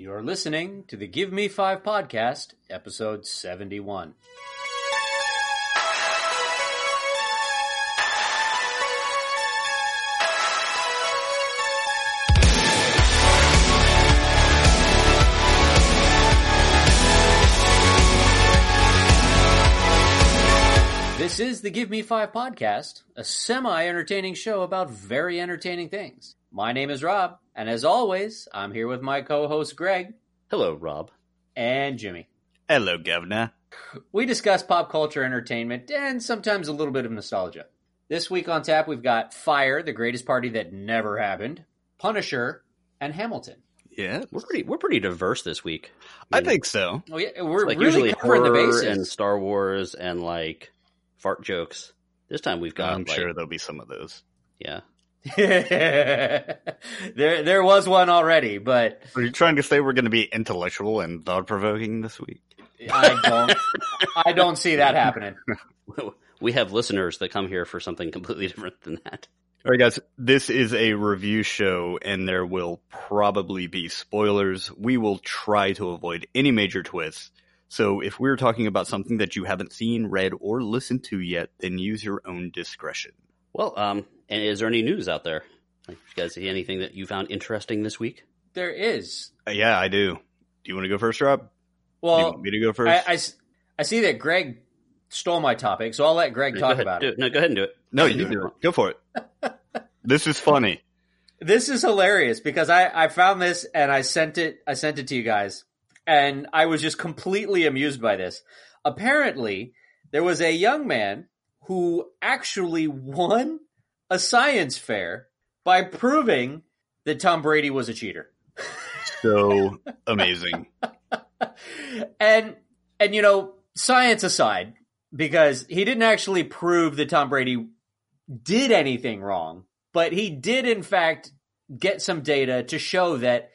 You're listening to the Give Me Five podcast, episode 71. This is the Give Me Five podcast, a semi entertaining show about very entertaining things. My name is Rob, and as always, I'm here with my co host Greg Hello, Rob. and Jimmy. Hello, Governor. We discuss pop culture, entertainment, and sometimes a little bit of nostalgia. This week on tap, we've got Fyre, the greatest party that never happened, Punisher, and Hamilton. Yeah, We're pretty we're pretty diverse this week. I think so. Oh yeah, we're like really usually covering the horror bases. and Star Wars and like fart jokes. This time we've got I'm like, sure there'll be some of those. yeah. there, there was one already, but Are you trying to say we're going to be intellectual and thought provoking this week? I don't, I don't see that happening. We have listeners that come here for something completely different than that. All right, guys, this is a review show, and there will probably be spoilers. We will try to avoid any major twists. So if we're talking about something that you haven't seen, read, or listened to yet, then use your own discretion. Well, um, and is there any news out there? Like, you guys see anything that you found interesting this week? There is. Uh, yeah, I do. Do you want to go first, Rob? do you Well, want me to go first? I, I s- I see that Greg stole my topic, so I'll let Greg go talk ahead, about do it. No, go ahead and do it. no, You you do do it. it. Go for it. this is funny. This is hilarious because I, I found this and I sent it I sent it to you guys and I was just completely amused by this. Apparently, there was a young man who actually won a science fair by proving that Tom Brady was a cheater. So amazing. and and you know, science aside, because he didn't actually prove that Tom Brady did anything wrong, but he did in fact get some data to show that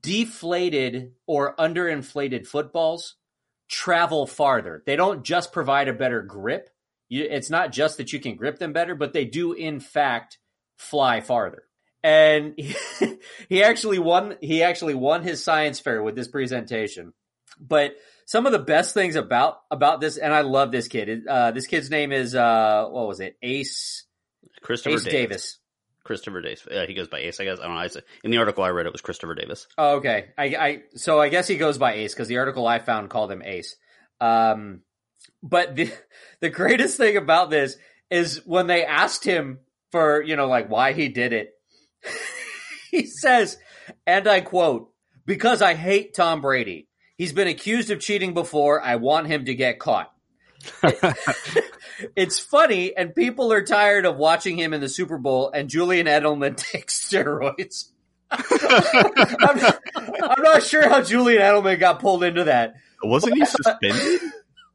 deflated or underinflated footballs travel farther. They don't just provide a better grip. You, it's not just that you can grip them better, but they do in fact fly farther. And he, he actually won. He actually won his science fair with this presentation. But some of the best things about about this, and I love this kid. Uh, this kid's name is uh, what was it? Ace Christopher Ace Davis. Davis. Christopher Davis. Uh, he goes by Ace, I guess. I don't know. I said- In the article I read, it was Christopher Davis. Oh, okay. I, I so I guess he goes by Ace because the article I found called him Ace. Um, but the the greatest thing about this is when they asked him for you know like why he did it, he says, and I quote, "Because I hate Tom Brady. He's been accused of cheating before. I want him to get caught." it's funny, and people are tired of watching him in the Super Bowl, and Julian Edelman takes steroids. I'm, not, I'm not sure how Julian Edelman got pulled into that. Wasn't he suspended?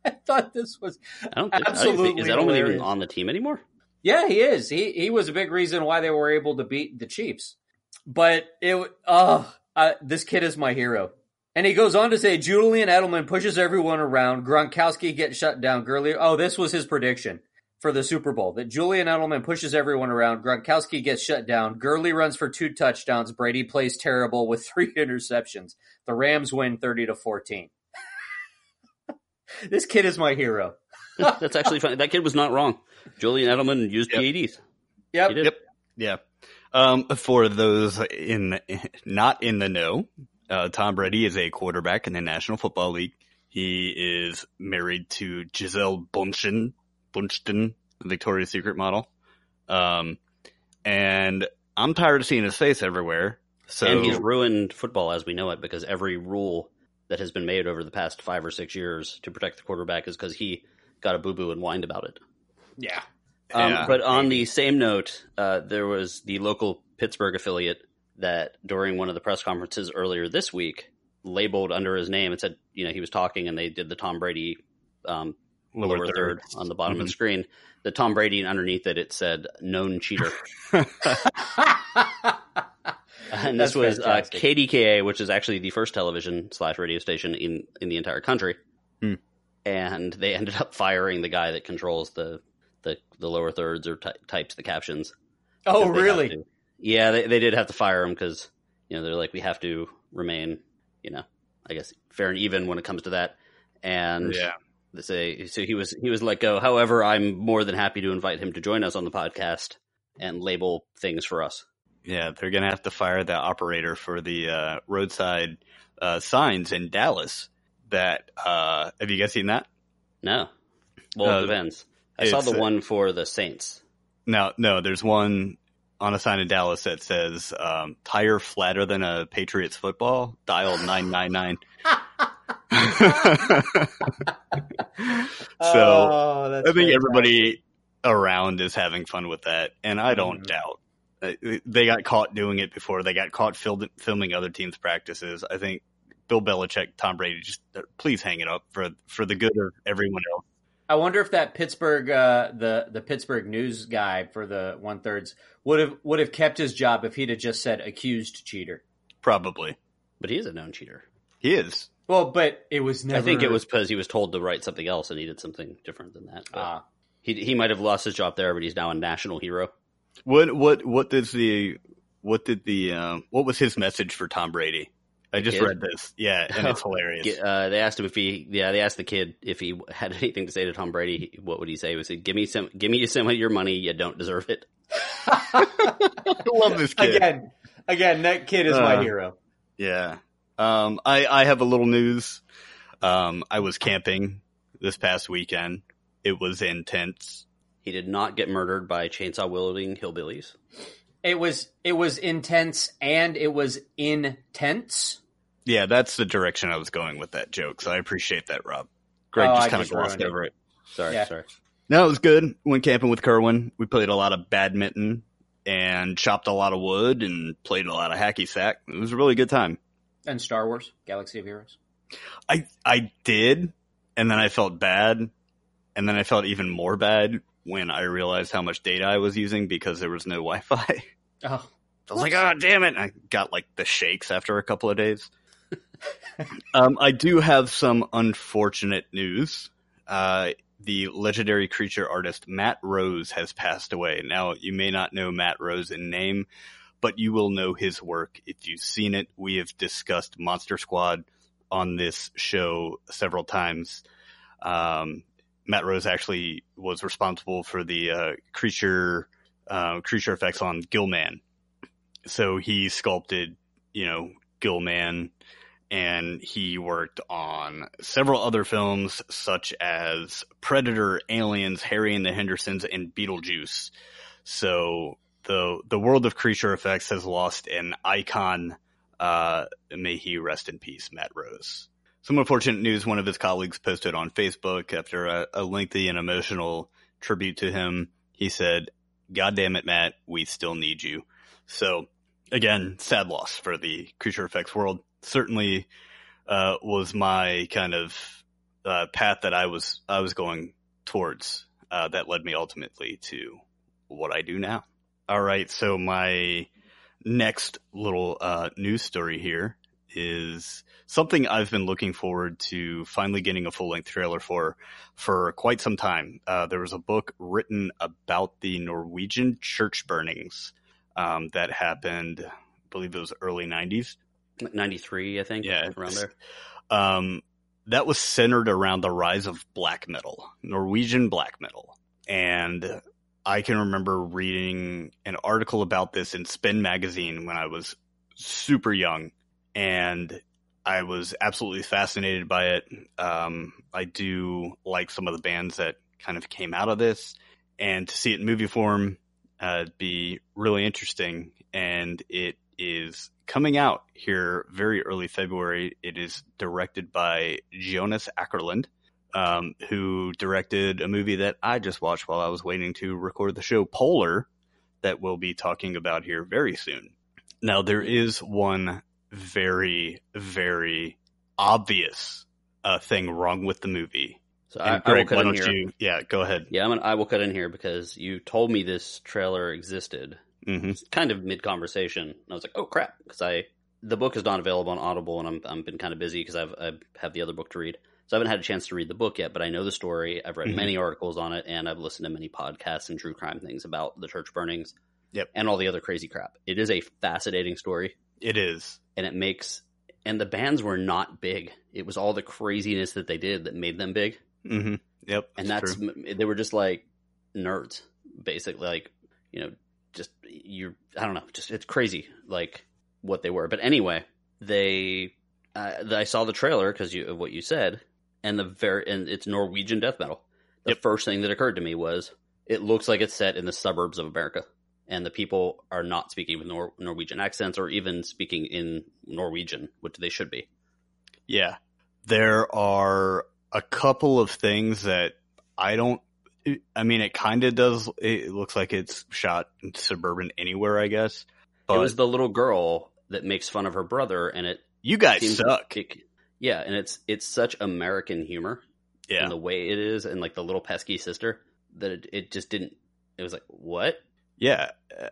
I thought this was I don't think, I don't Absolutely think is Edelman even on the team anymore? yeah, he is. He he was a big reason why they were able to beat the Chiefs. But it oh, uh, this kid is my hero. And he goes on to say Julian Edelman pushes everyone around. Gronkowski gets shut down. Gurley. Oh, this was his prediction for the Super Bowl that Julian Edelman pushes everyone around. Gronkowski gets shut down. Gurley runs for two touchdowns. Brady plays terrible with three interceptions. The Rams win thirty to fourteen. This kid is my hero. That's actually funny. That kid was not wrong. Julian Edelman used Yep. PEDs. Yep. Yep. Yeah. Um, for those in not in the know, uh, Tom Brady is a quarterback in the National Football League. He is married to Gisele Bündchen, Bunchton, the Victoria's Secret model. Um, and I'm tired of seeing his face everywhere. So and he's ruined football as we know it because every rule that has been made over the past five or six years to protect the quarterback is because he got a boo boo and whined about it. Yeah. Um, Yeah. but on the same note, uh, there was the local Pittsburgh affiliate that during one of the press conferences earlier this week labeled under his name and said, you know, he was talking and they did the Tom Brady um, lower, Lower third. third. on the bottom of Mhm. the screen. The Tom Brady and underneath it, it said known cheater. and this was uh. KDKA, which is actually the first television slash radio station in in the entire country. Hmm. And they ended up firing the guy that controls the the, the lower thirds or ty- types the captions. oh, because they have really? Yeah, they they did have to fire him because you know they're like we have to remain you know, I guess fair and even when it comes to that. And Yeah. they say so he was he was let go. However, I'm more than happy to invite him to join us on the podcast and label things for us. Yeah, they're gonna have to fire that operator for the uh, roadside uh, signs in Dallas. That uh, have you guys seen that? No, well, Uh, it depends. I saw the uh, one for the Saints. No, no. There's one on a sign in Dallas that says um, "tire flatter than a Patriots football." Dial nine nine nine. So Oh, I think fantastic. everybody around is having fun with that, and I don't Mhm. doubt Uh, they got caught doing it before. They got caught fil- filming other teams' practices. I think Bill Belichick, Tom Brady, just uh, please hang it up for for the good of everyone else. I wonder if that Pittsburgh, uh, the the Pittsburgh news guy for the one thirds would have would have kept his job if he'd have just said accused cheater. Probably But he is a known cheater. he is. Well, but it was never. I think it was because he was told to write something else and he did something different than that. But Ah, he he might have lost his job there, but he's now a national hero. What what what does the what did the um, what was his message for Tom Brady? I just kid? read this. Yeah, and it's hilarious. Uh, they asked him if he, yeah, they asked the kid if he had anything to say to Tom Brady. What would he say? He would say, "Give me some, give me some of your money. You don't deserve it." I love this kid. again, again, that kid is Uh, my hero. Yeah. Um, I, I have a little news. Um, I was camping this past weekend. It was intense. He did not get murdered by chainsaw wielding hillbillies. It was it was intense and it was intense. Yeah, that's the direction I was going with that joke. So I appreciate that, Rob. Greg Oh, just kind of just glossed ruined it. over it. Sorry, Yeah. sorry. No, it was good. Went camping with Kerwin. We played a lot of badminton and chopped a lot of wood and played a lot of hacky sack. It was a really good time. And Star Wars, Galaxy of Heroes. I I did, and then I felt bad, and then I felt even more bad when I realized how much data I was using because there was no Wi-Fi. Oh, I was like, "Oh, damn it!" And I got like the shakes after a couple of days. um, I do have some unfortunate news. Uh, the legendary creature artist Matt Rose has passed away. Now, you may not know Matt Rose in name, but you will know his work if you've seen it. We have discussed Monster Squad on this show several times. Um, Matt Rose actually was responsible for the uh, creature uh, creature effects on Gill-man. So he sculpted, you know, Gill-man, and he worked on several other films such as Predator, Aliens, Harry and the Hendersons, and Beetlejuice. So the the world of creature effects has lost an icon. Uh, may he rest in peace, Matt Rose. Some unfortunate news one of his colleagues posted on Facebook after a, a lengthy and emotional tribute to him. He said, God damn it, Matt, we still need you. So, again, sad loss for the creature effects world. Certainly uh, was my kind of uh, path that I was I was going towards uh, that led me ultimately to what I do now. All right, so my next little uh, news story here is something I've been looking forward to finally getting a full length trailer for for quite some time. Uh, there was a book written about the Norwegian church burnings um, that happened, I believe it was early 90s. Ninety three, I think. Yeah, around there. Um, that was centered around the rise of black metal, Norwegian black metal. And I can remember reading an article about this in Spin magazine when I was super young. And I was absolutely fascinated by it. Um, I do like some of the bands that kind of came out of this. And to see it in movie form, uh, be really interesting. And it is coming out here very early February. It is directed by Jonas Åkerlund, um, who directed a movie that I just watched while I was waiting to record the show, Polar, that we'll be talking about here very soon. Now, there is one very, very obvious uh, thing wrong with the movie. So I, I Greg, cut why in don't here. you? Yeah, go ahead. Yeah, I'm gonna, I will cut in here because you told me this trailer existed. hmm It's kind of mid conversation. And I was like, oh crap, because I the book is not available on Audible, and I'm I'm been kind of busy because I've I have the other book to read, so I haven't had a chance to read the book yet. But I know the story. I've read Mhm. many articles on it, and I've listened to many podcasts and true crime things about the church burnings. Yep. and all the other crazy crap. It is a fascinating story, It is. and it makes and the bands were not big. It was all the craziness that they did that made them big, Mm-hmm. Yep. and that's true. they were just like nerds, basically. Like you know, just you. I don't know, just it's crazy, like what they were. But anyway, they. Uh, I saw the trailer because you of what you said, and the very and it's Norwegian death metal. The Yep. first thing that occurred to me was it looks like it's set in the suburbs of America, and the people are not speaking with Nor- Norwegian accents or even speaking in Norwegian, which they should be. Yeah. There are a couple of things that I don't. I mean, it kind of does. It looks like it's shot in suburban anywhere, I guess. But it was the little girl that makes fun of her brother, and it you guys suck. yeah, and it's it's such American humor Yeah. and the way it is, and like the little pesky sister that it, it just didn't. It was like what? Yeah,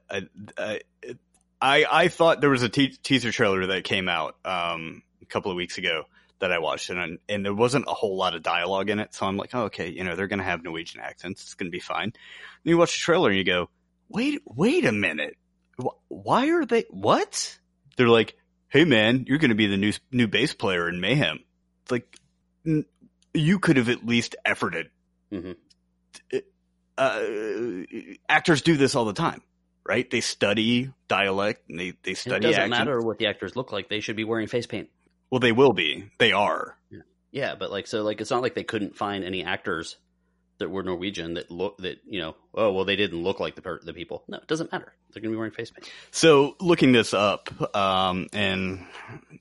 I, I, I, I thought there was a te- teaser trailer that came out um, a couple of weeks ago that I watched, and and there wasn't a whole lot of dialogue in it. So I'm like, oh, okay, you know, they're gonna have Norwegian accents. It's gonna be fine. And you watch the trailer and you go, wait, wait a minute, why are they? What? They're like, hey man, you're gonna be the new new bass player in Mayhem. It's like, n- you could have at least efforted Mhm. Uh, actors do this all the time, right? They study dialect and they, they study it doesn't matter what the actors look like; they should be wearing face paint. Well, they will be. They are. Yeah, but like so, like it's not like they couldn't find any actors that were Norwegian that look that you know. Oh well, they didn't look like the per- the people. No, it doesn't matter. They're gonna be wearing face paint. So looking this up, um, and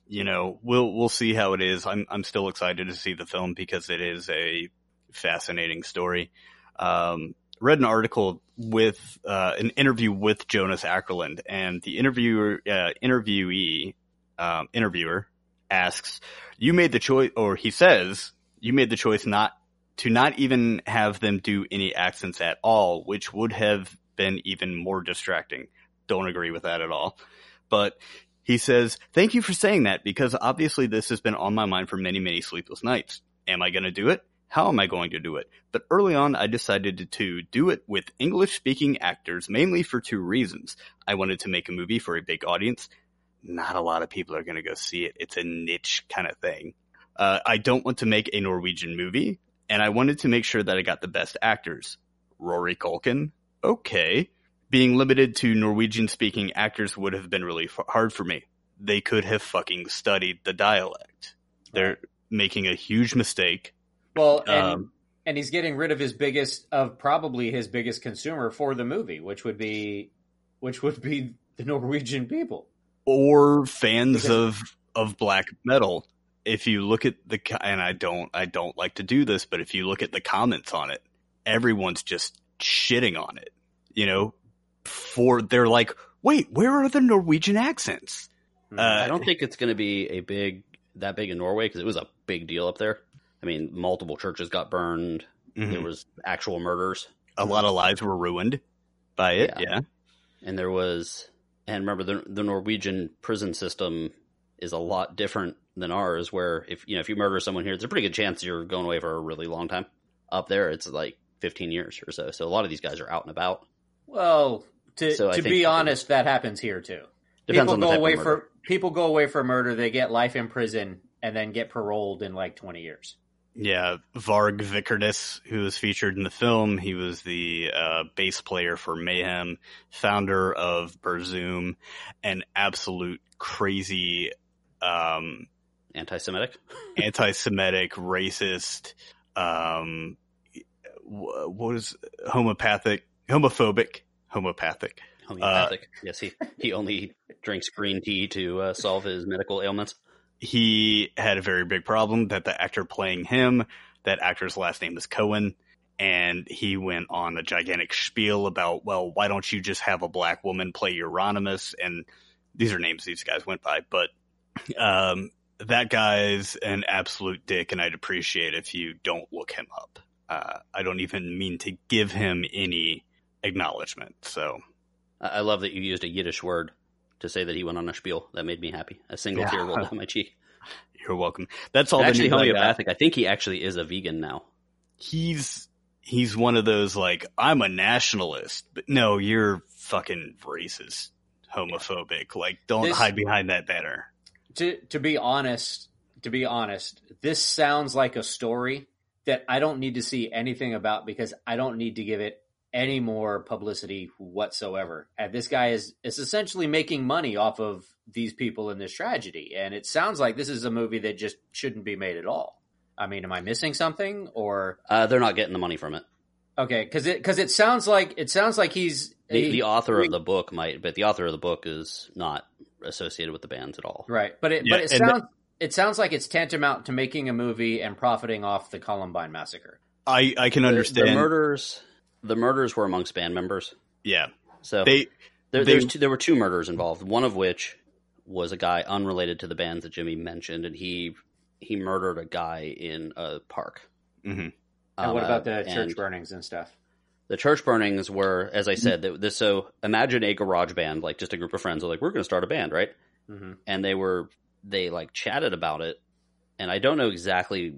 you know, we'll we'll see how it is. I'm I'm still excited to see the film because it is a fascinating story. Um, read an article with uh, an interview with Jonas Åkerlund, and the interviewer uh, interviewee um, interviewer asks, "You made the choice," or he says, "You made the choice not to not even have them do any accents at all, which would have been even more distracting." Don't agree with that at all, but. He says, thank you for saying that because obviously this has been on my mind for many, many sleepless nights. Am I going to do it? How am I going to do it? But early on, I decided to, do it with English speaking actors mainly for two reasons. I wanted to make a movie for a big audience. Not a lot of people are going to go see it. It's a niche kind of thing. Uh, I don't want to make a Norwegian movie, and I wanted to make sure that I got the best actors. Rory Culkin? Okay. Being limited to Norwegian speaking actors would have been really f- hard for me. They could have fucking studied the dialect. They're making a huge mistake. Well, and Um, and he's getting rid of his biggest of probably his biggest consumer for the movie, which would be which would be the Norwegian people. or fans Because- of of black metal. If you look at the and I don't I don't like to do this, but if you look at the comments on it, everyone's just shitting on it. You know, for they're like, wait, where are the Norwegian accents? Uh, I don't think it's going to be a big that big in Norway because it was a big deal up there. I mean, multiple churches got burned. Mhm. There was actual murders, A lot of lives were ruined by it. Yeah. Yeah, and there was. And remember, the the Norwegian prison system is a lot different than ours. Where if you know if you murder someone here, there's a pretty good chance you're going away for a really long time. Up there, it's like 15 years or so. So a lot of these guys are out and about. Well, to So to be honest, that happens here too. Depends people on the go away for people go away for murder. They get life in prison and then get paroled in like twenty years. Yeah. Varg Vikernes, who was featured in the film, he was the uh, bass player for Mayhem, founder of Burzum, an absolute crazy um, anti-Semitic. anti-Semitic, racist, um, what is homopathic, homophobic, homopathic. Homeopathic. yes, he he only drinks green tea to uh, solve his medical ailments. He had a very big problem that the actor playing him, that actor's last name is Cohen, and he went on a gigantic spiel about, well, why don't you just have a black woman play Euronymous? And these are names these guys went by, but um, that guy's an absolute dick, and I'd appreciate if you don't look him up. Uh, I don't even mean to give him any acknowledgement. So I, love that you used a Yiddish word to say that he went on a spiel. That made me happy. A single Yeah. tear rolled down my cheek. you're welcome. That's all. actually, the news I homeopathic. I think he actually is a vegan now. he's he's one of those like I'm a nationalist, but no, you're fucking racist, homophobic. Like, don't This- hide behind that banner. to to be honest, to be honest, this sounds like a story that I don't need to see anything about because I don't need to give it any more publicity whatsoever. And this guy is is essentially making money off of these people in this tragedy, and it sounds like this is a movie that just shouldn't be made at all. I mean, am I missing something or Uh, they're not getting the money from it. okay? Because it because it sounds like it sounds like he's The, he- the author of the book might, but the author of the book is not associated with the bands at all. right, but it Yeah, but it and the- sounds it sounds like it's tantamount to making a movie and profiting off the Columbine massacre. I I can The- understand. the murders. The murders were amongst band members, yeah, so they there, they- there's two, there were two murders involved. One of which was a guy unrelated to the bands that Jimmy mentioned, and he he murdered a guy in a park. mhm. And what Uh, about the and church burnings and stuff? The church burnings were, as I said, that this. So imagine a garage band, like just a group of friends, are like, "We're going to start a band, right?" hmm and they were they like chatted about it and i don't know exactly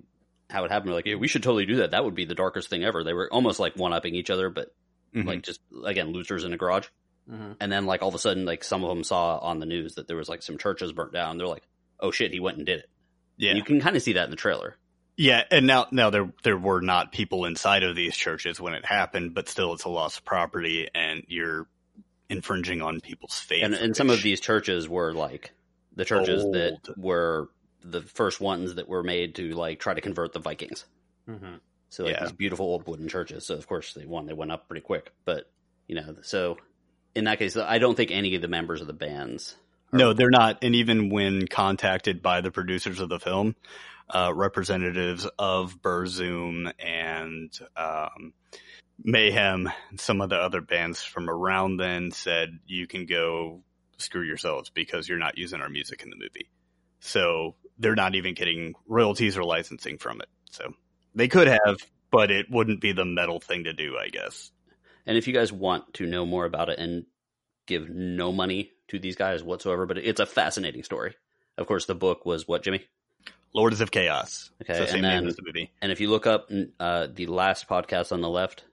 how it happened. They're like yeah, we should totally do that. That would be the darkest thing ever. They were almost like one-upping each other but Mhm. like just again losers in a garage. Hmm and then like all of a sudden like some of them saw on the news that there was like some churches burnt down. They're like oh shit he went and did it. Yeah, And you can kind of see that in the trailer. Yeah, and now now there there were not people inside of these churches when it happened, but still, it's a loss of property, and you're infringing on people's faith. and, and some of these churches were like the churches that were the first ones that were made to like try to convert the vikings hmm So like Yeah. these beautiful old wooden churches. So of course they won. They went up pretty quick. But you know, so in that case, I don't think any of the members of the bands. No, they're not. And even when contacted by the producers of the film, uh, representatives of Burzum and um, Mayhem, and some of the other bands from around then said, you can go screw yourselves because you're not using our music in the movie. So they're not even getting royalties or licensing from it. So they could have, but it wouldn't be the metal thing to do, I guess. And if you guys want to know more about it and give no money to these guys whatsoever, but it's a fascinating story. Of course, the book was what Jimmy. Lords of Chaos. Okay, the and then- the movie. And if you look up uh, the last podcast on the left,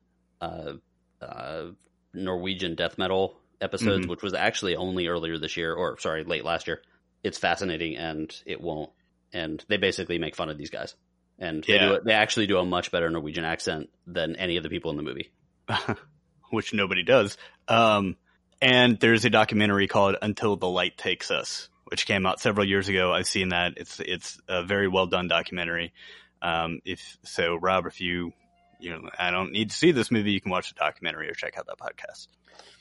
uh, uh, Norwegian death metal episodes, Mhm. which was actually only earlier this year, or sorry, late last year. It's fascinating, and it won't. And they basically make fun of these guys, and they do it. They actually do a much better Norwegian accent than any of the people in the movie. which nobody does. Um, and there's a documentary called Until the Light Takes Us, which came out several years ago. I've seen that. It's it's a very well done documentary. Um, if so, Rob, if you you know, I don't need to see this movie, you can watch the documentary or check out that podcast.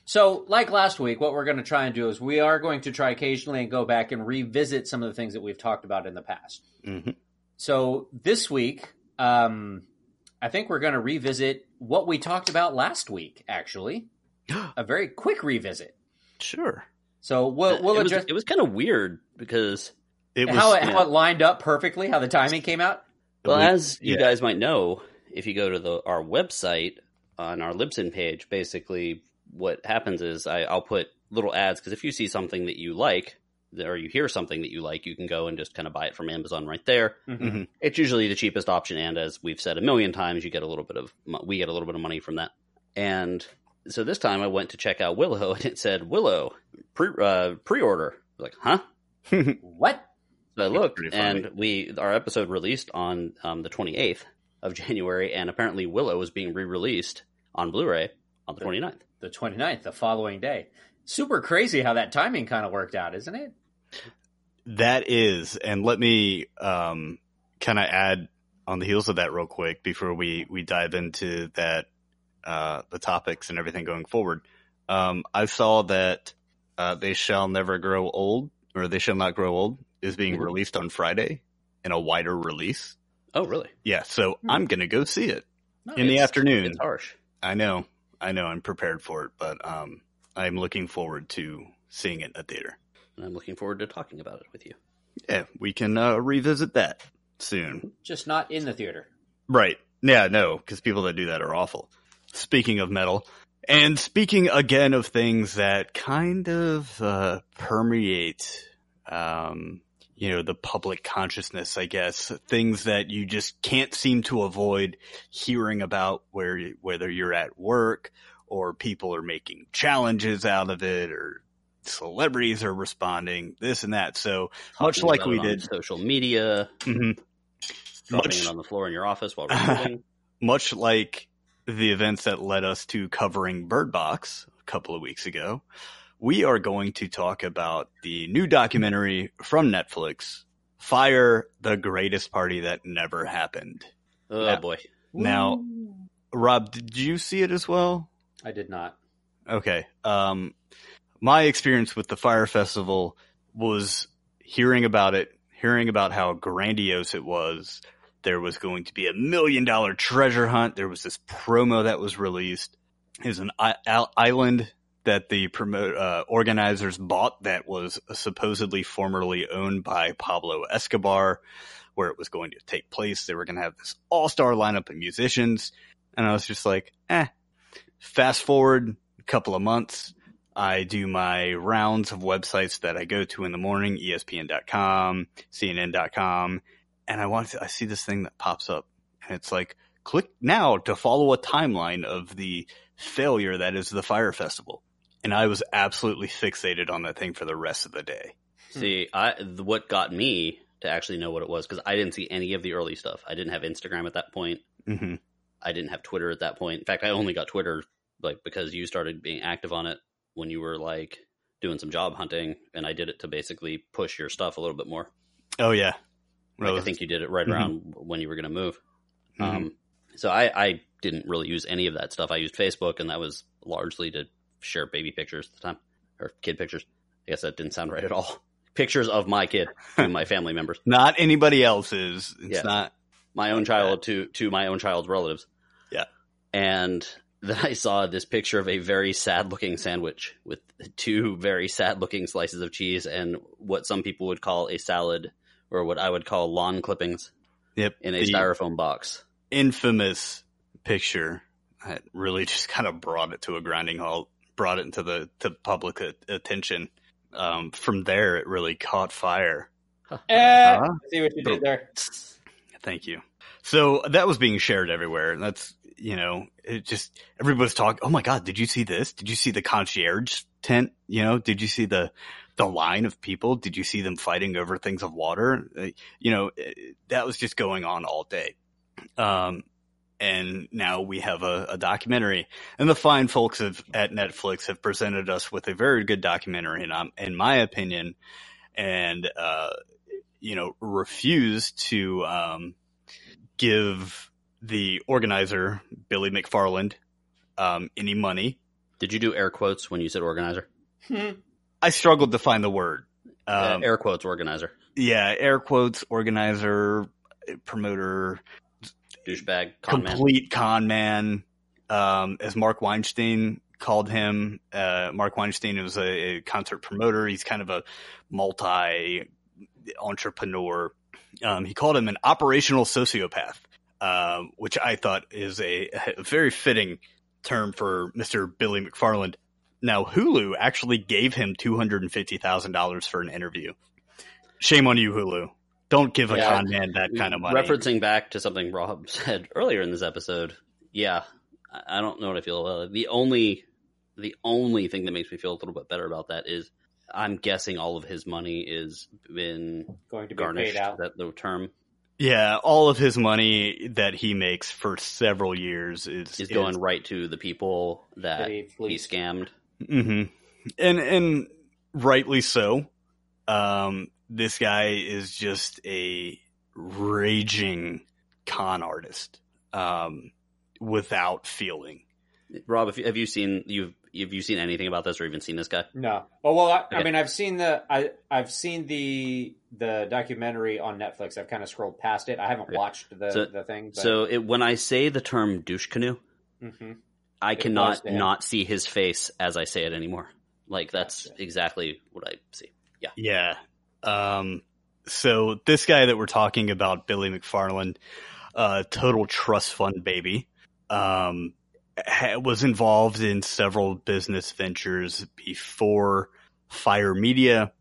So, like last week, what we're going to try and do is we are going to try occasionally and go back and revisit some of the things that we've talked about in the past. Mm-hmm. So this week, um, I think we're going to revisit what we talked about last week. Actually, a very quick revisit. Sure. So we'll we'll it was, address it was kind of weird because, It was how it, yeah. how it lined up perfectly, how the timing came out. well, we- as you yeah. guys might know, if you go to the our website on our Libsyn page, basically what happens is I, I'll put little ads because if you see something that you like or you hear something that you like, you can go and just kind of buy it from Amazon right there. Mhm. It's usually the cheapest option, and as we've said a million times, you get a little bit of we get a little bit of money from that. And so this time I went to check out Willow, and it said Willow pre uh, pre order. Like, huh? What? So I looked, and we our episode released on um, the 28th of January, and apparently Willow is being re released on Blu-ray on the 29th. The 29th, the following day. Super crazy how that timing kind of worked out, isn't it? That is, and let me um, kind of add on the heels of that real quick before we we dive into that uh, the topics and everything going forward. Um, I saw that uh, they shall never grow old, or they shall not grow old, is being Mhm. released on Friday in a wider release. Oh, really? Yeah, so Hmm. I'm gonna go see it No, in the afternoon. It's harsh. I know, I know, I'm prepared for it, but um, I'm looking forward to seeing it in a theater. And I'm looking forward to talking about it with you. Yeah, we can uh, revisit that soon. Just not in the theater. Right. Yeah, no, because people that do that are awful. Speaking of metal, and speaking again of things that kind of uh, permeate, um, you know, the public consciousness, I guess, things that you just can't seem to avoid hearing about where, whether you're at work or people are making challenges out of it or celebrities are responding, this and that. So much like we did, social media, mhm, dropping Much- it on the floor in your office while recording. much like the events that led us to covering Bird Box a couple of weeks ago, we are going to talk about the new documentary from Netflix, Fyre, the Greatest Party That Never Happened. oh Yeah. boy. Now, Rob, did you see it as well? I did not. Okay. Um, my experience with the Fyre Festival was hearing about it, hearing about how grandiose it was. There was going to be a million dollar treasure hunt. There was this promo that was released. It was an i- island that the promote uh, organizers bought that was supposedly formerly owned by Pablo Escobar, where it was going to take place. They were going to have this all star lineup of musicians, and I was just like, eh. Fast forward a couple of months, I do my rounds of websites that I go to in the morning, ESPN.com, CNN.com, and I want to, I see this thing that pops up and it's like, click now to follow a timeline of the failure that is the Fyre Festival. And I was absolutely fixated on that thing for the rest of the day. See, I what got me to actually know what it was because I didn't see any of the early stuff. I didn't have Instagram at that point. hmm I didn't have Twitter at that point. In fact, I only got Twitter like because you started being active on it when you were like doing some job hunting, and I did it to basically push your stuff a little bit more. Oh yeah. Like, Well, I think you did it right Mhm. around when you were going to move. mhm. Um, so I, I didn't really use any of that stuff. I used Facebook, and that was largely to share baby pictures at the time or kid pictures. I guess that didn't sound right at all. Pictures of my kid to my family members, not anybody else's. It's Yeah. not. my own child to to my own child's relatives. Yeah. and then I saw this picture of a very sad looking sandwich with two very sad looking slices of cheese and what some people would call a salad or what I would call lawn clippings Yep. in a the styrofoam box. infamous picture that really just kind of brought it to a grinding halt, brought it into the to public a- attention. Um, from there, it really caught fire. Eh, Huh? see what you did there. Thank you. So that was being shared everywhere. and That's you know, it just everybody's talking. Oh my god, did you see this? Did you see the concierge tent? You know, did you see the the line of people? Did you see them fighting over things of water? Uh, You know, it- that was just going on all day. Um, and now we have a, a documentary, and the fine folks of, at Netflix have presented us with a very good documentary, in, um, in my opinion, and uh, you know, refuse to um, give the organizer Billy McFarland um, any money. Did you do air quotes when you said organizer? Hmm. I struggled to find the word. Um, Uh, air quotes organizer. yeah, air quotes, organizer, promoter, Douchebag. Con man. complete con man, um, as Marc Weinstein called him. Uh, Marc Weinstein was a, a concert promoter. He's kind of a multi entrepreneur. Um, he called him an operational sociopath, um, which I thought is a, a very fitting term for Mr. Billy McFarland. Now, Hulu actually gave him $250,000 for an interview. Shame on you, Hulu. Don't give a Yeah. con man that kind of money. Referencing back to something Rob said earlier in this episode, yeah, I I don't know what I feel about it. The only, the only thing that makes me feel a little bit better about that is I'm guessing all of his money is been Going to be garnished. paid out. That the term Yeah, all of his money that he makes for several years is is going right to the people that That he he fleeced. scammed. hmm and and rightly so. Um, this guy is just a raging con artist, um, without feeling. Rob, if you, have you seen you've have you seen anything about this or even seen this guy? No. Oh well, I, I mean, I've seen the I I've seen the the documentary on Netflix. I've kind of scrolled past it. I haven't Okay. watched the So- the thing. But, So it, when I say the term douche canoe, Mhm. I It cannot applies to him. not see his face as I say it anymore. Like that's Gotcha. exactly what I see. Yeah. Yeah. Um, so this guy that we're talking about, Billy McFarland, uh, total trust fund baby, um, ha- was involved in several business ventures before Fyre Media,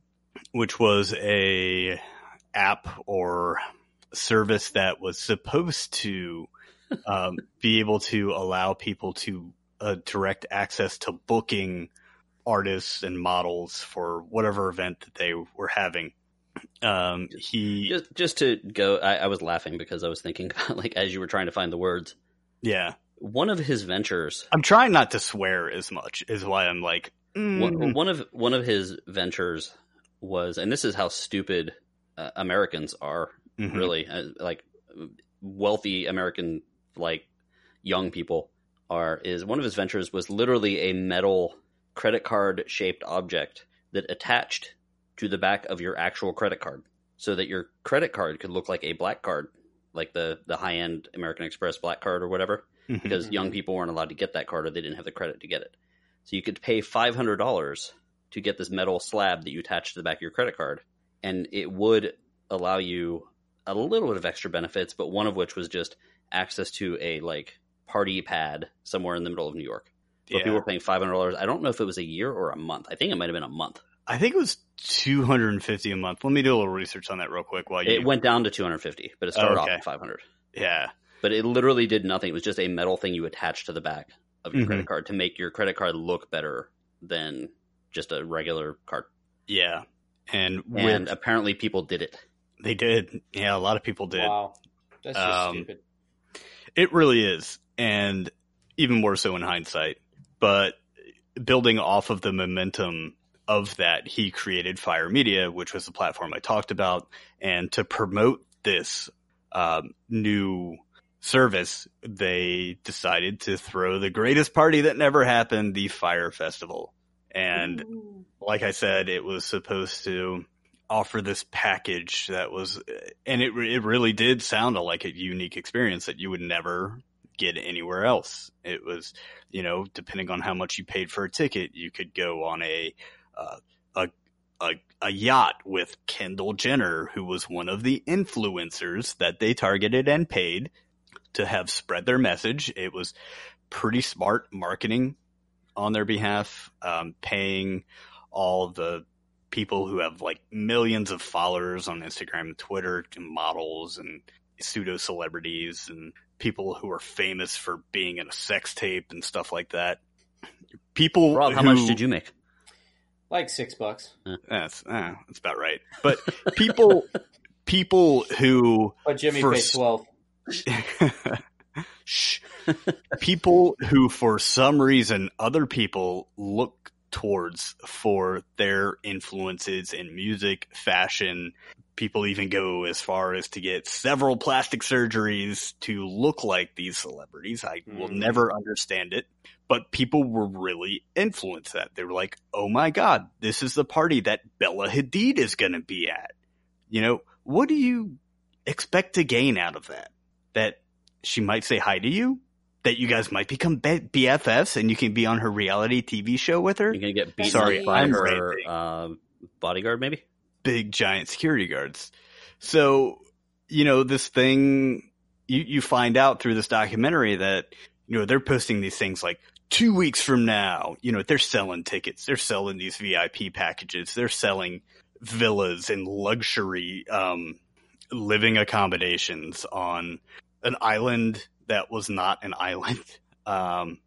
which was a app or service that was supposed to um, be able to allow people to uh, direct access to booking artists and models for whatever event that they were having. Um, he, Just just to go, I, I was laughing because I was thinking about like as you were trying to find the words. yeah, One of his ventures, I'm trying not to swear as much, is why I'm like, mm, one, one of one of his ventures was, and this is how stupid uh, Americans are. mhm. Really, uh, like wealthy American, like young people are. Is one of his ventures was literally a metal credit card shaped object that attached to the back of your actual credit card, so that your credit card could look like a black card, like the the high end American Express black card or whatever Mhm. because young people weren't allowed to get that card or they didn't have the credit to get it. So you could pay five hundred dollars to get this metal slab that you attach to the back of your credit card, and it would allow you a little bit of extra benefits, but one of which was just access to a like party pad somewhere in the middle of New York. But Yeah. people were paying five hundred dollars. I don't know if it was a year or a month. I think it might have been a month. I think it was 250 a month. Let me do a little research on that real quick while you. It went down to two hundred fifty, but it started off Okay. at five hundred. yeah. But it literally did nothing. It was just a metal thing you attach to the back of your Mhm. credit card to make your credit card look better than just a regular card. Yeah. And, And apparently people did it. they did. Yeah, a lot of people did. Wow, that's just Um, stupid. It really is. And even more so in hindsight. But building off of the momentum of that, he created Fyre Media, which was the platform I talked about. And to promote this um, new service, they decided to throw the greatest party that never happened, the Fyre Festival. And like I said, it was supposed to offer this package that was, and it it really did sound like a unique experience that you would never get anywhere else. It was, you know, depending on how much you paid for a ticket, you could go on a uh, a a, a yacht with Kendall Jenner, who was one of the influencers that they targeted and paid to have spread their message. It was pretty smart marketing on their behalf, um, paying all the people who have like millions of followers on Instagram and Twitter to models and pseudo celebrities and people who are famous for being in a sex tape and stuff like that. People Rob, how much did you make? Like six bucks, That's uh, that's about right. But people people who but Jimmy For paid twelve. Shh. people who, for some reason, other people look towards for their influences in music, fashion. People even go as far as to get several plastic surgeries to look like these celebrities. I will Mhm. never understand it. But people were really influenced that. They were like, oh my God, this is the party that Bella Hadid is going to be at. You know, what do you expect to gain out of that? That she might say hi to you? That you guys might become B- BFFs and you can be on her reality TV show with her? You're gonna get beaten Sorry, by I'm her uh, bodyguard, maybe. Big giant security guards. So, you know, this thing, you, you find out through this documentary that, you know, they're posting these things like two weeks from now, you know, they're selling tickets. They're selling these VIP packages. They're selling villas and luxury, um, living accommodations on an island that was not an island. Um,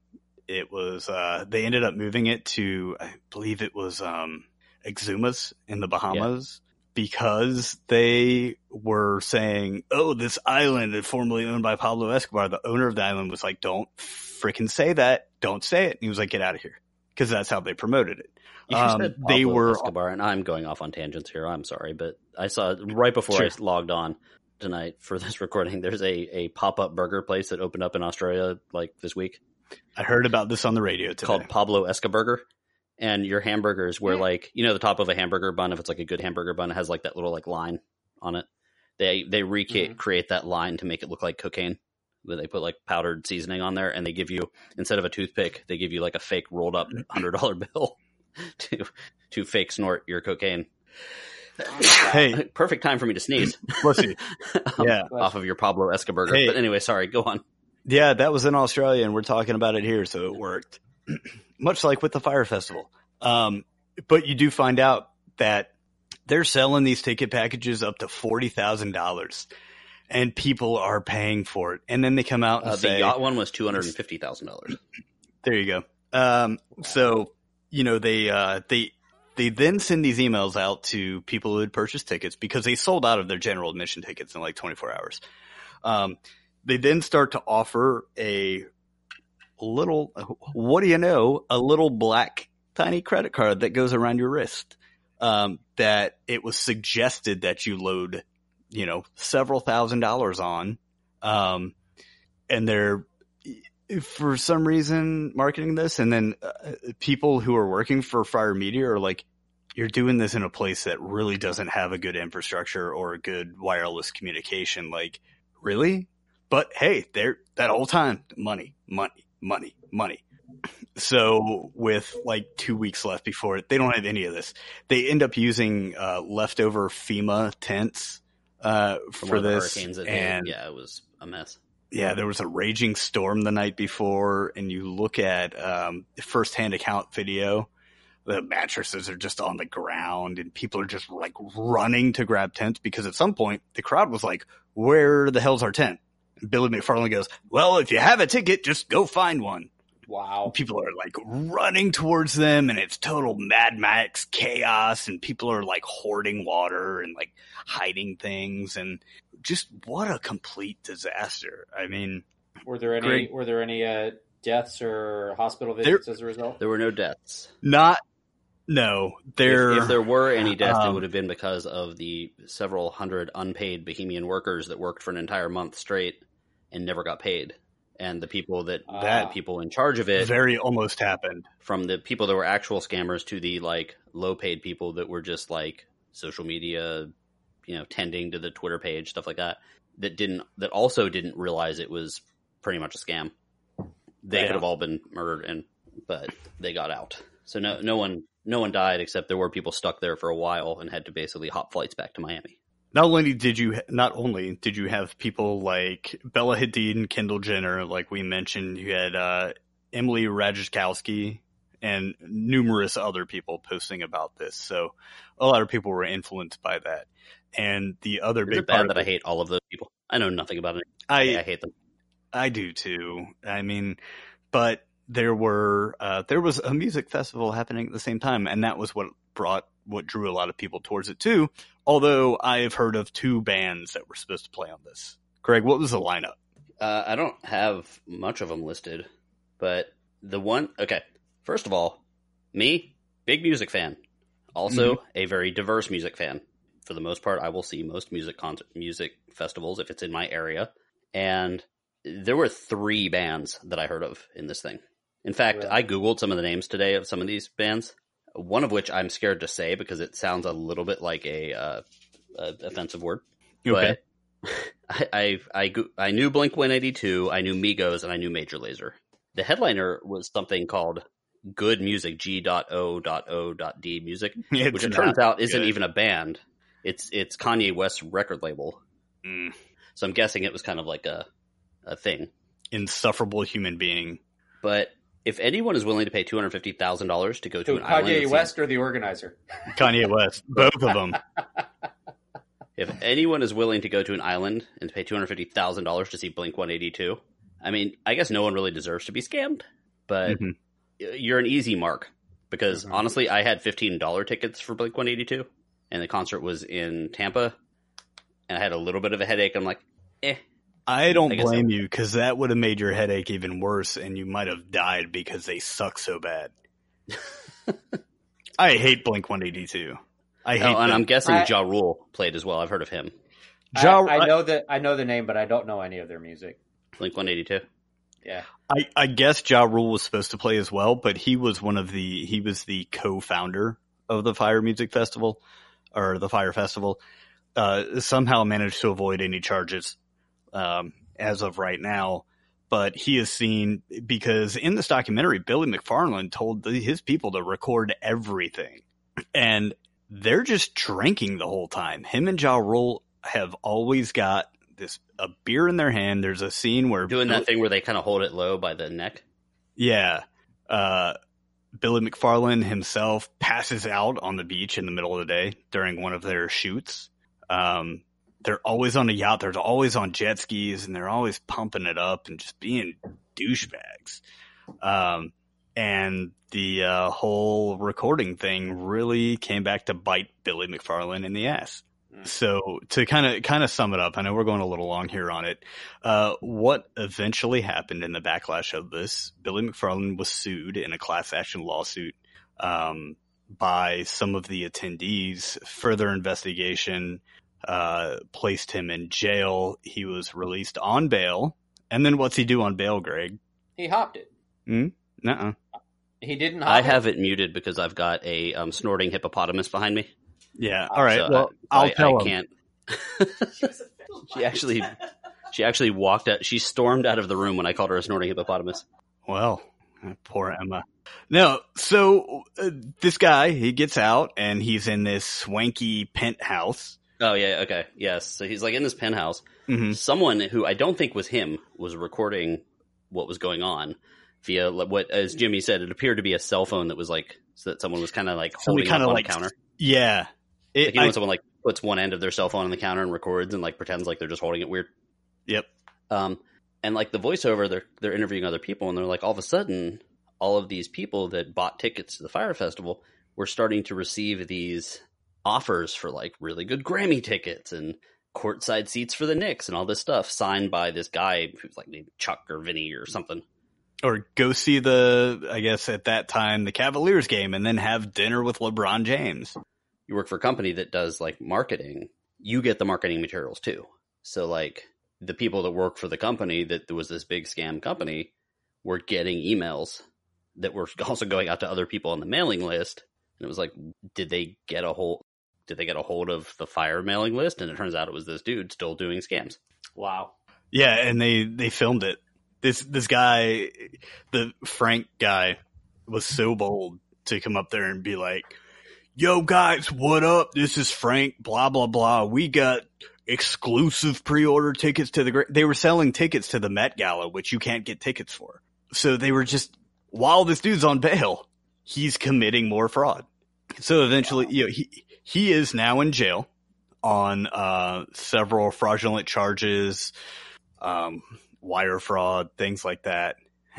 it was, uh, they ended up moving it to, I believe it was, um, Exumas in the Bahamas because they were saying, "Oh, this island is formerly owned by Pablo Escobar." The owner of the island was like, "Don't freaking say that! Don't say it!" And he was like, "Get out of here," because that's how they promoted it. Um, they were- Escobar, and I'm going off on tangents here. I'm sorry, but I saw right before I logged on tonight for this recording. There's a a pop up burger place that opened up in Australia like this week I heard about this on the radio today. called Pablo Escoburger. And your hamburgers were mm. like you know the top of a hamburger bun if it's like a good hamburger bun it has like that little like line on it. They they recreate Mhm. create that line to make it look like cocaine. Where they put like powdered seasoning on there, and they give you instead of a toothpick, they give you like a fake rolled up mm. hundred dollar bill to to fake snort your cocaine. Hey. perfect time for me to sneeze Bless you. Um, yeah, off of your Pablo Escobar. Hey. But anyway, sorry, go on. yeah, that was in Australia, and we're talking about it here, so it worked. Much like with the Fyre festival. Um, but you do find out that they're selling these ticket packages up to forty thousand dollars, and people are paying for it. And then they come out and Uh, the say, yacht one was two hundred and fifty thousand dollars. There you go. Um, so you know, they uh, they they then send these emails out to people who had purchased tickets because they sold out of their general admission tickets in like 24 hours. Um, they then start to offer a little, what do you know, a little black tiny credit card that goes around your wrist. Um, that it was suggested that you load, you know, several thousand dollars on. Um, and they're, for some reason marketing this and then uh, people who are working for Fyre Media are like, you're doing this in a place that really doesn't have a good infrastructure or a good wireless communication. Like, really? But hey, they're that whole time, money, money, money, money. So with like two weeks left before it, they don't have any of this. They end up using uh, leftover FEMA tents uh, From for one of the this, hurricanes and. Yeah, it was a mess. yeah, there was a raging storm the night before, and you look at um, first-hand account video. The mattresses are just on the ground, and people are just like running to grab tents because at some point the crowd was like, "Where the hell's our tent?" And Billy McFarland goes, "Well, if you have a ticket, just go find one." Wow. People are like running towards them, and it's total Mad Max chaos, and people are like hoarding water and like hiding things, and just what a complete disaster. I mean. Were there any Great. were there any uh, deaths or hospital There- visits as a result? There were no deaths. Not, no. There, If, if there were any deaths, it um, would have been because of the several hundred unpaid Bahamian workers that worked for an entire month straight and never got paid. And the people that Ah. the people in charge of it, very almost happened. from the people that were actual scammers to the like low paid people that were just like social media, you know, tending to the Twitter page, stuff like that, that didn't that also didn't realize it was pretty much a scam. They Yeah. could have all been murdered and but they got out. So no no one no one died except there were people stuck there for a while and had to basically hop flights back to Miami. Not only did you, not only did you have people like Bella Hadid and Kendall Jenner, like we mentioned, you had uh, Emily Ratajkowski and numerous other people posting about this. So a lot of people were influenced by that. And the other Is big part that I hate all of those people? I know nothing about it. I, I hate them. I do too. I mean, but there were uh, there was a music festival happening at the same time, and that was what brought what drew a lot of people towards it too. Although I have heard of two bands that were supposed to play on this. Greg, what was the lineup? Uh, I don't have much of them listed, but the one, okay. First of all, me, big music fan. Also, a very diverse music fan. For the most part, I will see most music con- music festivals if it's in my area. And there were three bands that I heard of in this thing. In fact, Really? I googled some of the names today of some of these bands. One of which I'm scared to say because it sounds a little bit like a, uh, a offensive word. But I, I I I knew Blink One Eighty Two, I knew Migos, and I knew Major Lazer. The headliner was something called Good Music G dot O dot O dot Music, It's which it turns out isn't good. even a band. It's it's Kanye West's record label. Mm. So I'm guessing it was kind of like a a thing. insufferable human being. But if anyone is willing to pay two hundred fifty thousand dollars to go to To an island, Kanye see- West or the organizer? Kanye West, both of them. if anyone is willing to go to an island and pay two hundred fifty thousand dollars to see Blink One Eighty Two, I mean, I guess no one really deserves to be scammed, but Mhm. you're an easy mark because Mhm. honestly, I had fifteen dollar tickets for Blink One Eighty Two, and the concert was in Tampa, and I had a little bit of a headache. I'm like, eh, I don't I guess blame you because that would have made your headache even worse, and you might have died because they suck so bad. I hate Blink One Eighty Two. I hate. oh, and them. I'm guessing I- Ja Rule played as well. I've heard of him. Ja- I, I know that I know the name, but I don't know any of their music. Blink One Eighty Two. Yeah. I, I guess Ja Rule was supposed to play as well, but he was one of the he was the co-founder of the Fyre Music Festival or the Fyre Festival. Uh, somehow managed to avoid any charges um, as of right now. But he is seen because in this documentary, Billy McFarland told the, his people to record everything, and they're just drinking the whole time. Him and Ja Rule have always got this a beer in their hand. There's a scene where Doing Bill- that thing where they kind of hold it low by the neck. yeah. Uh, Billy McFarland himself passes out on the beach in the middle of the day during one of their shoots. Um, they're always on a yacht. They're always on jet skis and they're always pumping it up and just being douchebags. Um, and the uh, whole recording thing really came back to bite Billy McFarland in the ass. Mm. So to kind of kind of sum it up, I know we're going a little long here on it. Uh, what eventually happened in the backlash of this? Billy McFarland was sued in a class action lawsuit um, by some of the attendees. Further investigation uh, placed him in jail. He was released on bail, and then what's he do on bail, Greg? He hopped it. Nuh-uh. He didn't. Hop I it. have it muted because I've got a um, snorting hippopotamus behind me. Yeah. All right. So well, I, I'll I, tell I him. can't. She actually, she actually walked out. She stormed out of the room when I called her a snorting hippopotamus. Well, poor Emma. No, so uh, this guy, he gets out and he's in this swanky penthouse. Oh yeah, okay, yes. So he's like in this penthouse. hmm Someone who I don't think was him was recording what was going on via what, as Jimmy said, it appeared to be a cell phone that was like so that someone was kind of like holding kinda up on like- the counter. Yeah. It, Like you know, I- someone like puts one end of their cell phone on the counter and records and like pretends like they're just holding it weird. Yep. Um, and like the voiceover, they're they're interviewing other people, and they're like, all of a sudden, all of these people that bought tickets to the Fyre festival were starting to receive these offers for like really good Grammy tickets and courtside seats for the Knicks and all this stuff signed by this guy who's like named Chuck or Vinny or something. or go see the, I guess at that time, the Cavaliers game and then have dinner with LeBron James. You work for a company that does like marketing, you get the marketing materials too. So like the people that work for the company that was this big scam company were getting emails that were also going out to other people on the mailing list. And it was like, did they get a hold? Did they get a hold of the Fyre mailing list? And it turns out it was this dude still doing scams. Wow. Yeah, and they they filmed it. This this guy, the Frank guy, was so bold to come up there and be like, "Yo guys, what up? This is Frank. Blah blah blah. We got exclusive pre-order tickets to the. Gra-" They were selling tickets to the Met Gala, which you can't get tickets for. So they were just while this dude's on bail, he's committing more fraud. So eventually, you know, he he is now in jail on uh, several fraudulent charges, um, wire fraud, things like that.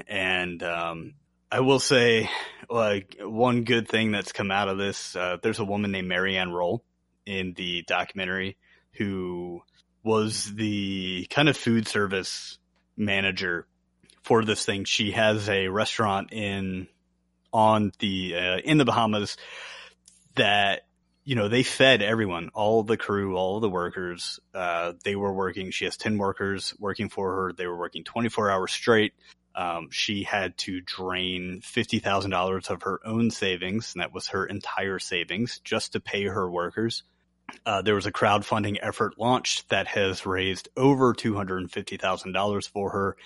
And um, I will say, like one good thing that's come out of this, uh, there's a woman named Maryann Rolle in the documentary who was the kind of food service manager for this thing. She has a restaurant in on the uh, in the Bahamas that you know they fed everyone, all the crew, all the workers. Uh, they were working. She has ten workers working for her. They were working twenty four hours straight. Um, she had to drain fifty thousand dollars of her own savings, and that was her entire savings, just to pay her workers. Uh, there was a crowdfunding effort launched that has raised over two hundred and fifty thousand dollars for her,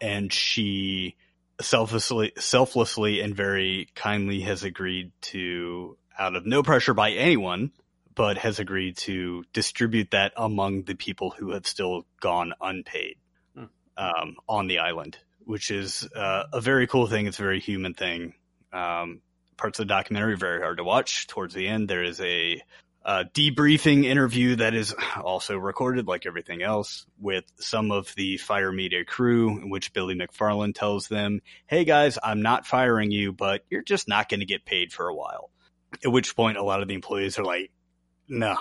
and she selflessly, selflessly, and very kindly has agreed to, out of no pressure by anyone, but has agreed to distribute that among the people who have still gone unpaid Hmm. um, on the island, which is uh, a very cool thing. It's a very human thing. Um, parts of the documentary are very hard to watch. Towards the end, there is a uh, debriefing interview that is also recorded, like everything else, with some of the Fyre Media crew, in which Billy McFarland tells them, "Hey guys, I'm not firing you, but you're just not going to get paid for a while." At which point, a lot of the employees are like, "No,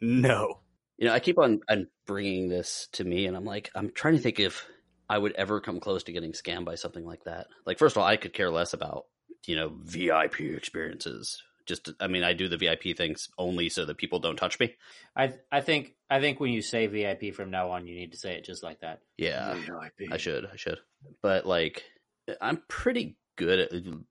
no." You know, I keep on, on bringing this to me, and I'm like, I'm trying to think if I would ever come close to getting scammed by something like that. Like, first of all, I could care less about, you know, VIP experiences. Just, I mean, I do the VIP things only so that people don't touch me. I I think I think when you say VIP from now on, you need to say it just like that. Yeah, I should, I should. But like, I'm pretty good at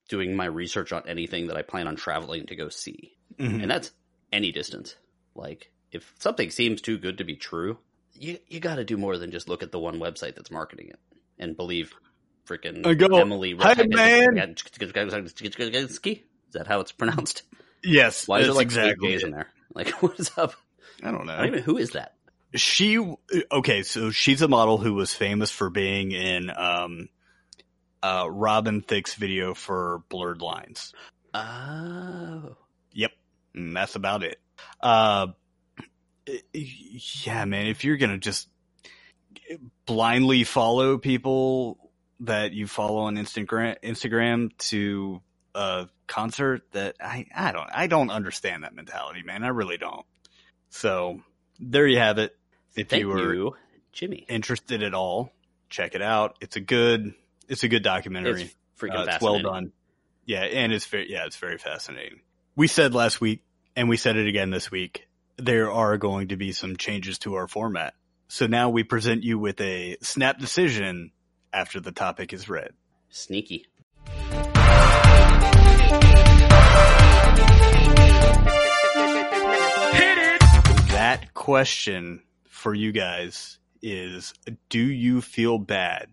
doing my research on anything that I plan on traveling to go see, Mhm. and that's any distance. Like, if something seems too good to be true, you you got to do more than just look at the one website that's marketing it and believe freaking I go, Emily. "Hey, man." Is that how it's pronounced? Yes, Why is there like exactly eight J's in there? Like, what is up? I don't know. I don't even who is that? she okay so she's a model who was famous for being in um uh robin thicke's video for blurred lines Oh, yep and that's about it uh yeah man if you're gonna just blindly follow people that you follow on Instagram Instagram to a concert that I I don't I don't understand that mentality, man. I really don't. So there you have it. If Thank you were you, Jimmy. interested at all, check it out. It's a good it's a good documentary. It's freaking Uh, it's well done. Yeah, and it's very yeah, it's very fascinating. We said last week, and we said it again this week. There are going to be some changes to our format. So now we present you with a snap decision after the topic is read. Sneaky. That question for you guys is do you feel bad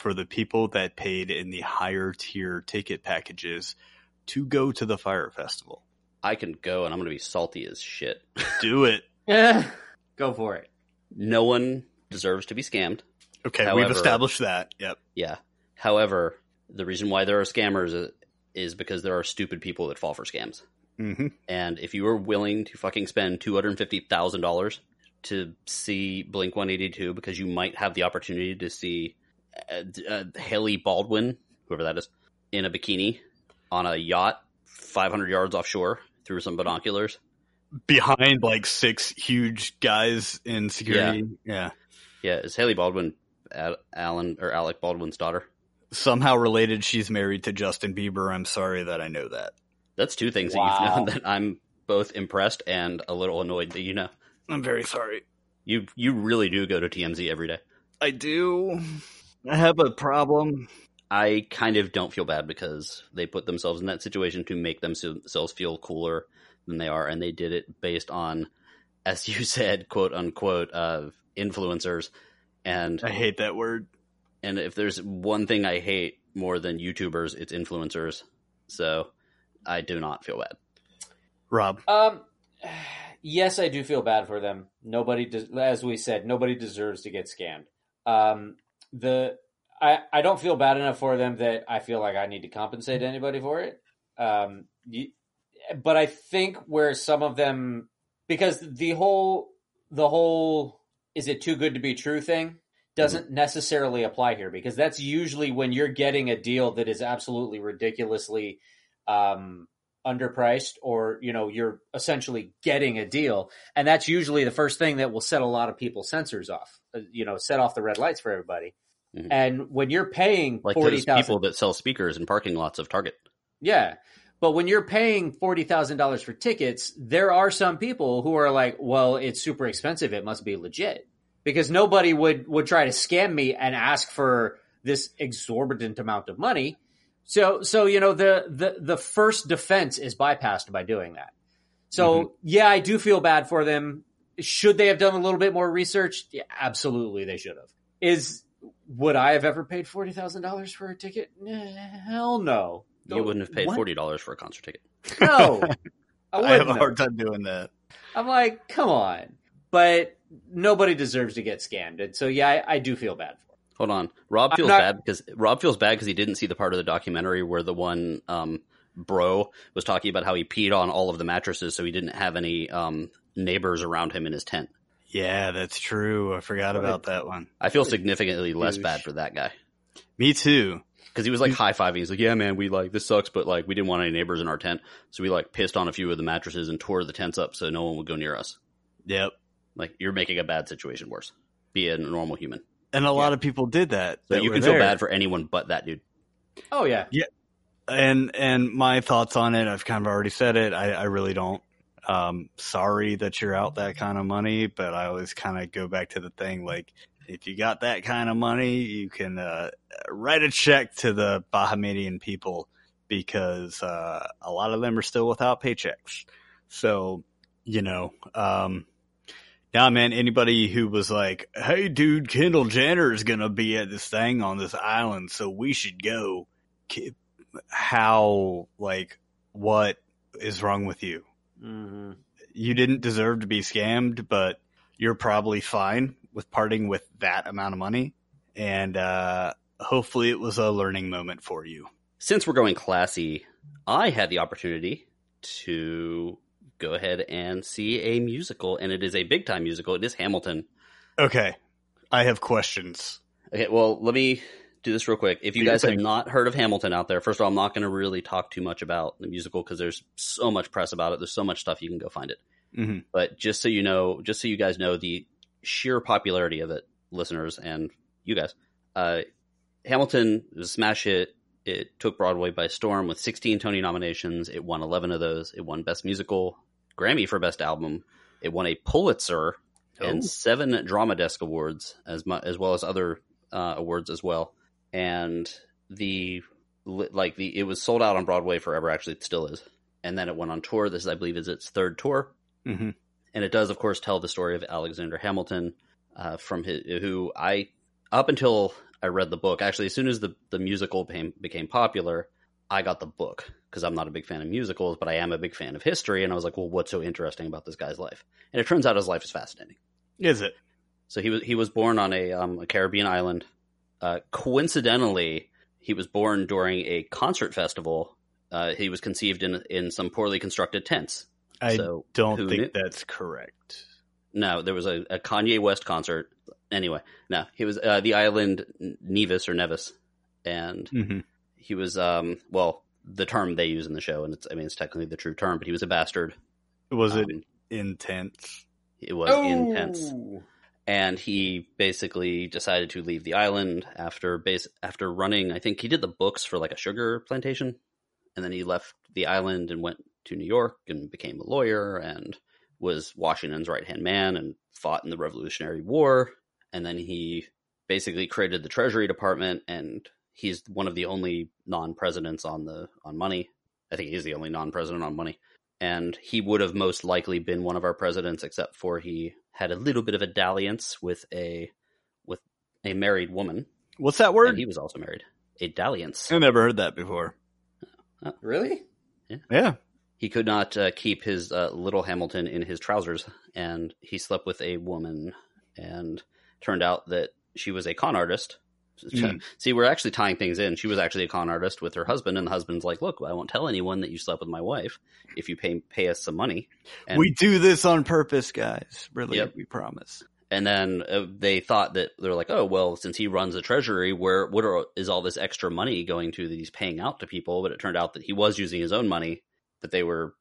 for the people that paid in the higher tier ticket packages to go to the Fyre festival? I can go and I'm going to be salty as shit. Do it. Go for it. No one deserves to be scammed. Okay, we've established that. Yep. Yeah. However, the reason why there are scammers is- because there are stupid people that fall for scams. hmm And if you are willing to fucking spend two hundred fifty thousand dollars to see Blink One Eighty Two, because you might have the opportunity to see uh, uh, Hailey Baldwin, whoever that is, in a bikini on a yacht five hundred yards offshore through some binoculars. Behind like six huge guys in security. Yeah. Yeah, is Hailey Baldwin Al- Alan or Alec Baldwin's daughter? Somehow related, she's married to Justin Bieber. I'm sorry that I know that. That's two things that you've known that I'm both impressed and a little annoyed that you know. I'm very sorry. You you really do go to TMZ every day. I do. I have a problem. I kind of don't feel bad because they put themselves in that situation to make themselves feel cooler than they are, and they did it based on, as you said, quote unquote, uh, influencers. And I hate that word. and if there's one thing I hate more than YouTubers, it's influencers. So I do not feel bad. Rob. Um, yes, I do feel bad for them. Nobody, des- as we said, nobody deserves to get scammed. Um, the I I don't feel bad enough for them that I feel like I need to compensate anybody for it. Um, you, but I think where some of them, because the whole the whole is it too good to be true thing doesn't necessarily apply here because that's usually when you're getting a deal that is absolutely ridiculously um, underpriced or you know you're essentially getting a deal and that's usually the first thing that will set a lot of people's sensors off uh, you know set off the red lights for everybody Mhm. and when you're paying Like forty those thousand people that sell speakers in parking lots of Target. yeah. But when you're paying $40,000 for tickets, there are some people who are like, well, it's super expensive. It must be legit. Because nobody would, would try to scam me and ask for this exorbitant amount of money. So, so, you know, the, the, the first defense is bypassed by doing that. So mm-hmm. yeah, I do feel bad for them. Should they have done a little bit more research? Yeah, absolutely they should have. Is, would I have ever paid $40,000 for a ticket? Hell no. You wouldn't have paid What? forty dollars for a concert ticket. No, I, I have a hard time doing that. I'm like, come on. But nobody deserves to get scammed, and so yeah, I, I do feel bad for. Him. Hold on. Rob feels not- bad because Rob feels bad because he didn't see the part of the documentary where the one um, bro was talking about how he peed on all of the mattresses, so he didn't have any um, neighbors around him in his tent. Yeah, that's true. I forgot What a- about that one. I feel significantly less bad for that guy Me too. because he was like high fiving. He's like, "Yeah, man, we like this sucks, but like we didn't want any neighbors in our tent, so we like pissed on a few of the mattresses and tore the tents up so no one would go near us. Yep. Like you're making a bad situation worse. Be a normal human. And a lot of people did that. So that you were can feel bad for anyone but that dude. Oh yeah, yeah. and and my thoughts on it, I've kind of already said it. I, I really don't. Um, sorry that you're out that kind of money, but I always kind of go back to the thing like if you got that kind of money, you can uh, write a check to the Bahamian people because uh, a lot of them are still without paychecks. So you know, um, yeah, man. Anybody who was like, "Hey, dude, Kendall Jenner is gonna be at this thing on this island, so we should go." How, like, what is wrong with you? hmm You didn't deserve to be scammed, but you're probably fine with parting with that amount of money, and uh, hopefully, it was a learning moment for you. since we're going classy, I had the opportunity to go ahead and see a musical, and it is a big time musical. It is Hamilton. Okay, I have questions. Okay, well, let me do this real quick. If you guys have not heard of Hamilton out there, first of all, I'm not going to really talk too much about the musical because there's so much press about it. There's so much stuff you can go find it. hmm But just so you know, just so you guys know the sheer popularity of it, listeners and you guys, uh, Hamilton was a smash hit. It took Broadway by storm with 16 Tony nominations. It won 11 of those. It won Best Musical, Grammy for Best Album. It won a Pulitzer Oh. and seven Drama Desk awards, as mu- as well as other uh, awards as well. And the like the it was sold out on Broadway forever. Actually, it still is. And then it went on tour. This, I believe, is its third tour hmm and it does, of course, tell the story of Alexander Hamilton, uh, from his, who I up until I read the book. Actually, as soon as the the musical became became popular, I got the book because I'm not a big fan of musicals, but I am a big fan of history. And I was like, well, what's so interesting about this guy's life? And it turns out his life is fascinating. Is it? So he was he was born on a um, a Caribbean island. Uh, coincidentally, he was born during a concert festival. Uh, he was conceived in in some poorly constructed tents. I so don't think knew? that's correct. No, there was a, a Kanye West concert. Anyway, no, he was uh, the island Nevis or Nevis, and hmm he was um well the term they use in the show, and it's I mean it's technically the true term, but he was a bastard. Was it Um, intense? It was intense, and he basically decided to leave the island after base after running. I think he did the books for like a sugar plantation, and then he left the island and went to New York and became a lawyer and was Washington's right hand man and fought in the Revolutionary War. And then he basically created the Treasury Department, and he's one of the only non presidents on the on money. I think he's the only non president on money. And he would have most likely been one of our presidents, except for he had a little bit of a dalliance with a with a married woman, What's that and word? he was also married. A dalliance. I never heard that before. Really? Yeah. he could not uh, keep his uh, little Hamilton in his trousers, and he slept with a woman, and turned out that she was a con artist. Mm. See, we're actually tying things in. She was actually a con artist with her husband, and the husband's like, "Look, I won't tell anyone that you slept with my wife if you pay pay us some money." And, we do this on purpose, guys. Really, Yep. we promise. and then uh, they thought that they're like, "Oh, well, since he runs the treasury, where what are, is all this extra money going to that he's paying out to people?" But it turned out that he was using his own money. That they were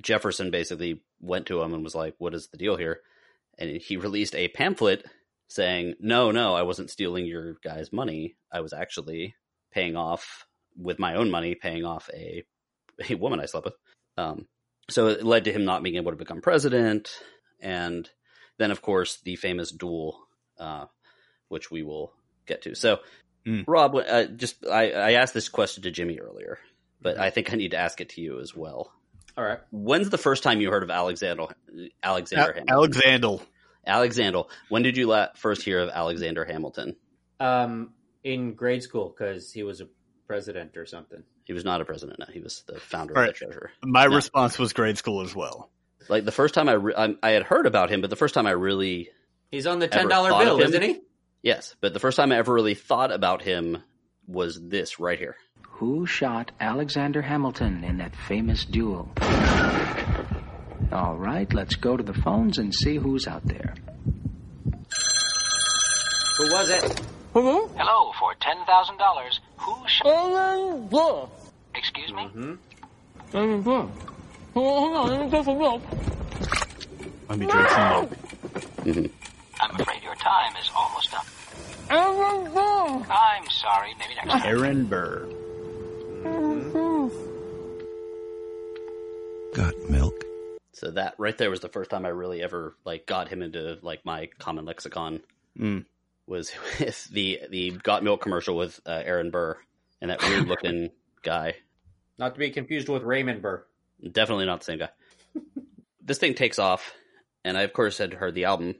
Jefferson basically went to him and was like, "What is the deal here?" And he released a pamphlet saying, "No, no, I wasn't stealing your guy's money. I was actually paying off with my own money, paying off a a woman I slept with." Um, so it led to him not being able to become president, and then of course the famous duel, uh, which we will get to. So, Mm. Rob, uh, just I, I asked this question to Jimmy earlier, but I think I need to ask it to you as well. All right. When's the first time you heard of Alexander Alexander Hamilton? Alexander. Alexander. When did you la- first hear of Alexander Hamilton? Um, in grade school because he was a president or something. He was not a president. No, he was the founder Right. of the treasurer. My Yeah. response was grade school as well. Like the first time I, re- I I had heard about him, but the first time I really He's on the ten dollar bill, him? isn't he? yes, but the first time I ever really thought about him was this right here. Who shot Alexander Hamilton in that famous duel? All right, let's go to the phones and see who's out there. Who was it? Hello, for $10,000. Who shot. Excuse me? Hmm. Aaron Burr. Hold on, Let me drink some milk. I'm afraid your time is almost up. Aaron Burr. I'm sorry, maybe next time. Aaron Burr. Got milk. So that right there was the first time I really ever like got him into like my common lexicon. Mm. Was with the the got milk commercial with uh, Aaron Burr and that weird looking guy. Not to be confused with Raymond Burr. Definitely not the same guy. this thing takes off, and I of course had heard the album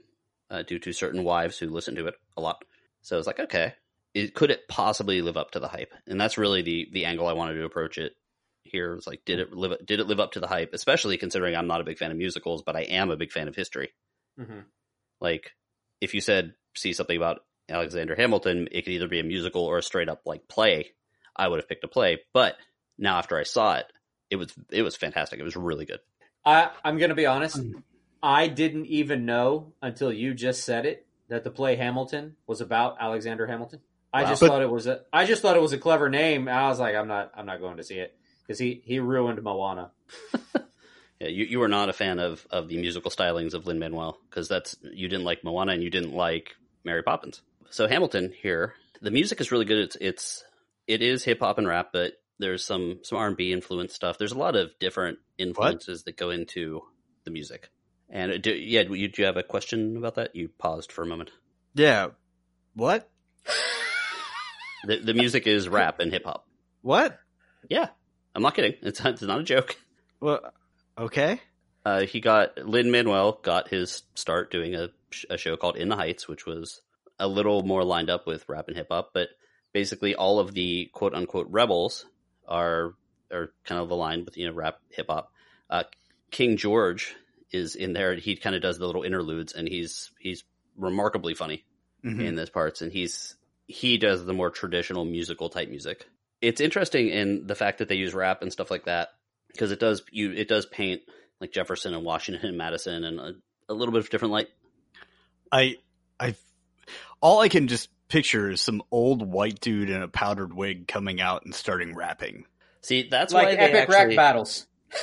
uh, due to certain wives who listened to it a lot. So I was like, okay, it, could it possibly live up to the hype? And that's really the the angle I wanted to approach it. Here was like, did it live? Did it live up to the hype? Especially considering I'm not a big fan of musicals, but I am a big fan of history. Mm-hmm. Like, if you said see something about Alexander Hamilton, it could either be a musical or a straight up like play. I would have picked a play, but now after I saw it, it was it was fantastic. It was really good. I I'm gonna be honest. I didn't even know until you just said it that the play Hamilton was about Alexander Hamilton. I Wow. just But- thought it was a. I just thought it was a clever name. I was like, I'm not. I'm not going to see it because he he ruined Moana. Yeah, you, you were not a fan of, of the musical stylings of Lin Manuel because that's you didn't like Moana and you didn't like Mary Poppins. So Hamilton here, the music is really good. It's it's it is hip hop and rap, but there's some some R and B influence stuff. There's a lot of different influences that go into the music. And uh, do, yeah, you, do you have a question about that? You paused for a moment. Yeah. What? The, the music is rap and hip hop. What? Yeah, I'm not kidding. It's it's not a joke. Well, okay. Uh, he got Lin Manuel got his start doing a, a show called In the Heights, which was a little more lined up with rap and hip hop, but basically all of the quote unquote rebels are are kind of aligned with you know rap hip hop. Uh, King George is in there. He kind of does the little interludes, and he's he's remarkably funny Mhm. in those parts, and he's he does the more traditional musical type music. It's interesting in the fact that they use rap and stuff like that because it does you it does paint like Jefferson and Washington and Madison and a, a little bit of different light. I, I, all I can just picture is some old white dude in a powdered wig coming out and starting rapping. See, that's why like they epic actually, rap battles.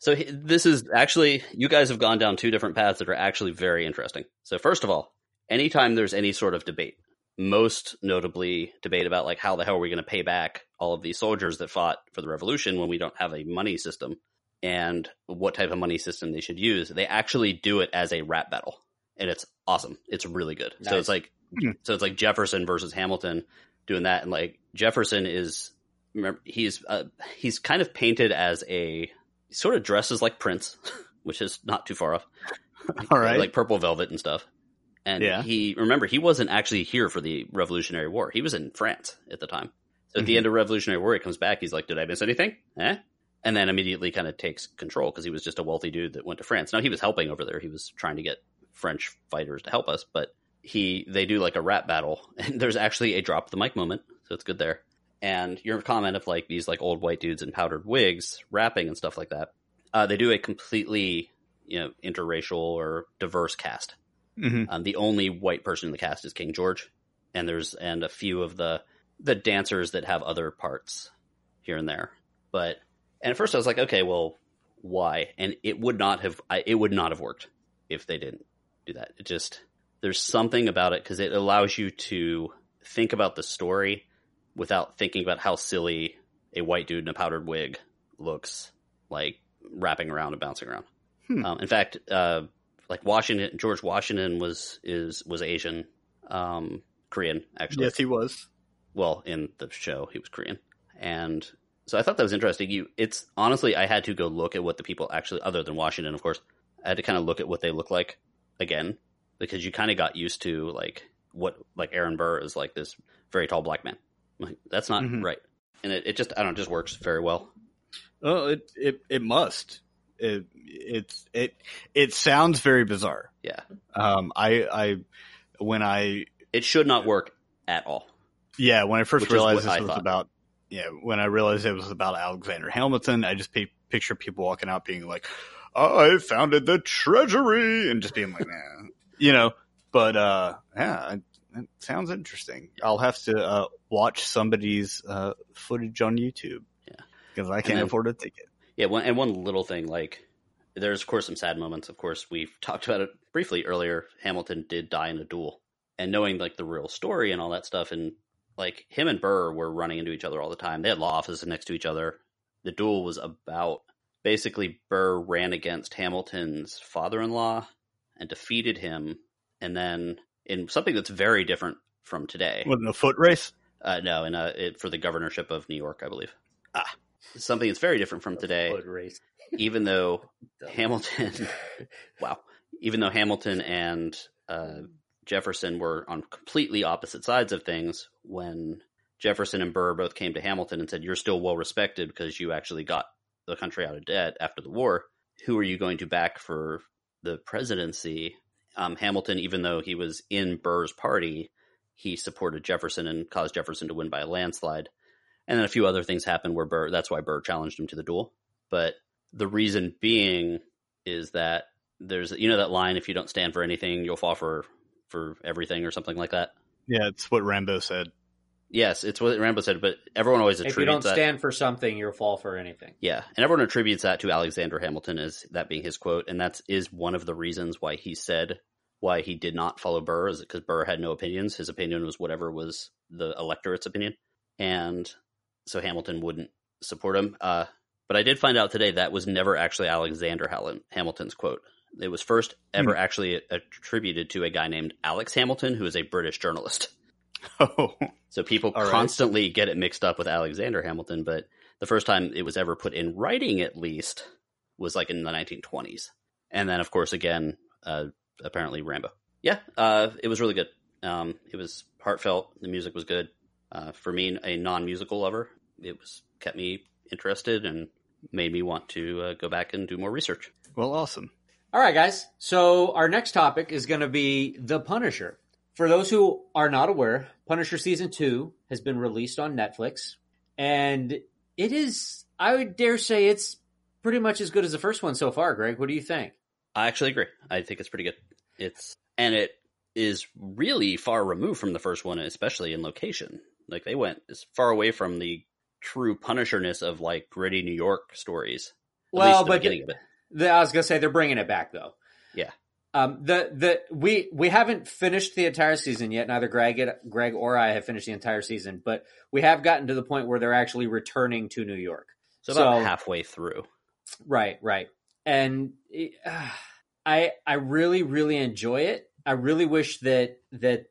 So he- this is actually you guys have gone down two different paths that are actually very interesting. So first of all, anytime there's any sort of debate, most notably debate about like how the hell are we going to pay back all of these soldiers that fought for the revolution when we don't have a money system and what type of money system they should use, they actually do it as a rap battle. And it's awesome. It's really good. So it's like Hmm. so it's like Jefferson versus Hamilton doing that and like Jefferson is remember he's uh, he's kind of painted as a he sort of dresses like Prince, which is not too far off. All right. like purple velvet and stuff. And Yeah. he remember he wasn't actually here for the Revolutionary War. He was in France at the time. So at the Mhm. end of Revolutionary War, he comes back. He's like, "Did I miss anything?" Eh? And then immediately kind of takes control because he was just a wealthy dude that went to France. Now he was helping over there. He was trying to get French fighters to help us, but he they do like a rap battle, and there's actually a drop the mic moment, so it's good there. And your comment of like these like old white dudes in powdered wigs rapping and stuff like that, uh, they do a completely you know interracial or diverse cast. Mhm. Um, the only white person in the cast is King George, and there's and a few of the the dancers that have other parts here and there. But and at first I was like, okay, well, why? And it would not have I, it would not have worked if they didn't do that. It just there's something about it because it allows you to think about the story without thinking about how silly a white dude in a powdered wig looks like wrapping around and bouncing around. Hmm. Um, in fact, uh, like Washington, George Washington was is was Asian, um, Korean actually. Yes, he was. Well, in the show, he was Korean, and so I thought that was interesting. You, it's honestly, I had to go look at what the people actually, other than Washington, of course, I had to kind of look at what they look like again because you kind of got used to like what like Aaron Burr is like this very tall black man. Like that's not Mhm. right, and it, it just I don't know, it just works very well. Oh, it it it must. It it's it it sounds very bizarre. Yeah, Um, I I when I it should not work at all. yeah when I first realized this I was thought. about yeah when I realized it was about Alexander Hamilton, I just pi- picture people walking out being like, "I founded the treasury," and just being like, "Nah," you know. But uh, yeah, it, it sounds interesting. I'll have to uh, watch somebody's uh, footage on YouTube. Yeah. because I can't then- afford a ticket. Yeah, one, and one little thing, like there's of course some sad moments. Of course, we've talked about it briefly earlier. Hamilton did die in a duel, and knowing like the real story and all that stuff, and like him and Burr were running into each other all the time. They had law offices next to each other. The duel was about basically Burr ran against Hamilton's father-in-law and defeated him, and then in something that's very different from today. Wasn't a foot race. Uh, no, in a, it, for the governorship of New York, I believe. Ah. Something that's very different from today even though Hamilton, wow, even though Hamilton and uh, Jefferson were on completely opposite sides of things, when Jefferson and Burr both came to Hamilton and said, "You're still well respected because you actually got the country out of debt after the war. Who are you going to back for the presidency?" Um, Hamilton, even though he was in Burr's party, he supported Jefferson and caused Jefferson to win by a landslide. And then a few other things happened where Burr, that's why Burr challenged him to the duel. But the reason being is that there's, you know, that line, if you don't stand for anything, you'll fall for, for everything or something like that. Yeah, it's what Rambo said. Yes, it's what Rambo said, but everyone always attributes If you don't that. stand for something, you'll fall for anything. Yeah, and everyone attributes that to Alexander Hamilton as that being his quote, and that is one of the reasons why he said why he did not follow Burr is because Burr had no opinions. His opinion was whatever was the electorate's opinion, and so Hamilton wouldn't support him. Uh, but I did find out today that was never actually Alexander Hall- Hamilton's quote. It was first ever actually attributed to a guy named Alex Hamilton, who is a British journalist. Oh, So people All right. constantly get it mixed up with Alexander Hamilton, but the first time it was ever put in writing, at least, was like in the 1920s. And then, of course, again, uh, apparently Rambo. Yeah, uh, it was really good. Um, it was heartfelt. The music was good. Uh, for me, a non-musical lover, it was kept me interested and made me want to uh, go back and do more research. well, awesome. All right, guys. So our next topic is going to be The Punisher. For those who are not aware, Punisher season two has been released on Netflix, and it is, I would dare say, it's pretty much as good as the first one so far. Greg, what do you think? I actually agree. I think it's pretty good. It's and it is really far removed from the first one, especially in location. Like they went as far away from the true Punisherness of like gritty New York stories. At least Well, the but it. the, I was going to say they're bringing it back though. Yeah. Um, the the we we haven't finished the entire season yet. Neither Greg Greg or I have finished the entire season, but we have gotten to the point where they're actually returning to New York. So about so- halfway through. Right, right. And uh, I I really really enjoy it. I really wish that that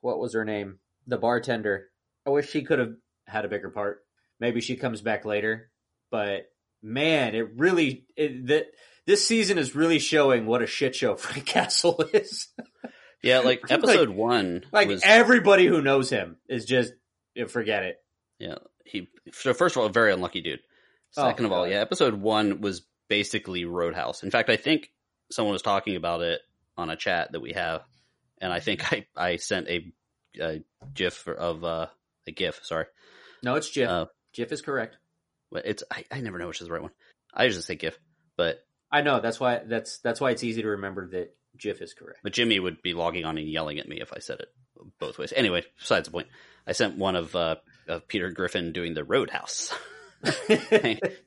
what was her name? The bartender. I wish she could have had a bigger part. Maybe she comes back later. But man, it really it, that this season is really showing what a shit show Frank Castle is. Yeah, like Like- episode one like was everybody who knows him is just forget it. yeah, he so first of all, a very unlucky dude. Oh, Second of all, God. yeah, episode one was basically Roadhouse. In fact, I think someone was talking about it on a chat that we have, and I think I, I sent a, a GIF of uh, a GIF. Sorry, No, it's Jif. Uh, Jif is correct. but it's I, I never know which is the right one. I usually say GIF, but I know that's why that's that's why it's easy to remember that Jif is correct. but Jimmy would be logging on and yelling at me if I said it both ways. Anyway, besides the point, I sent one of uh, of Peter Griffin doing the Roadhouse.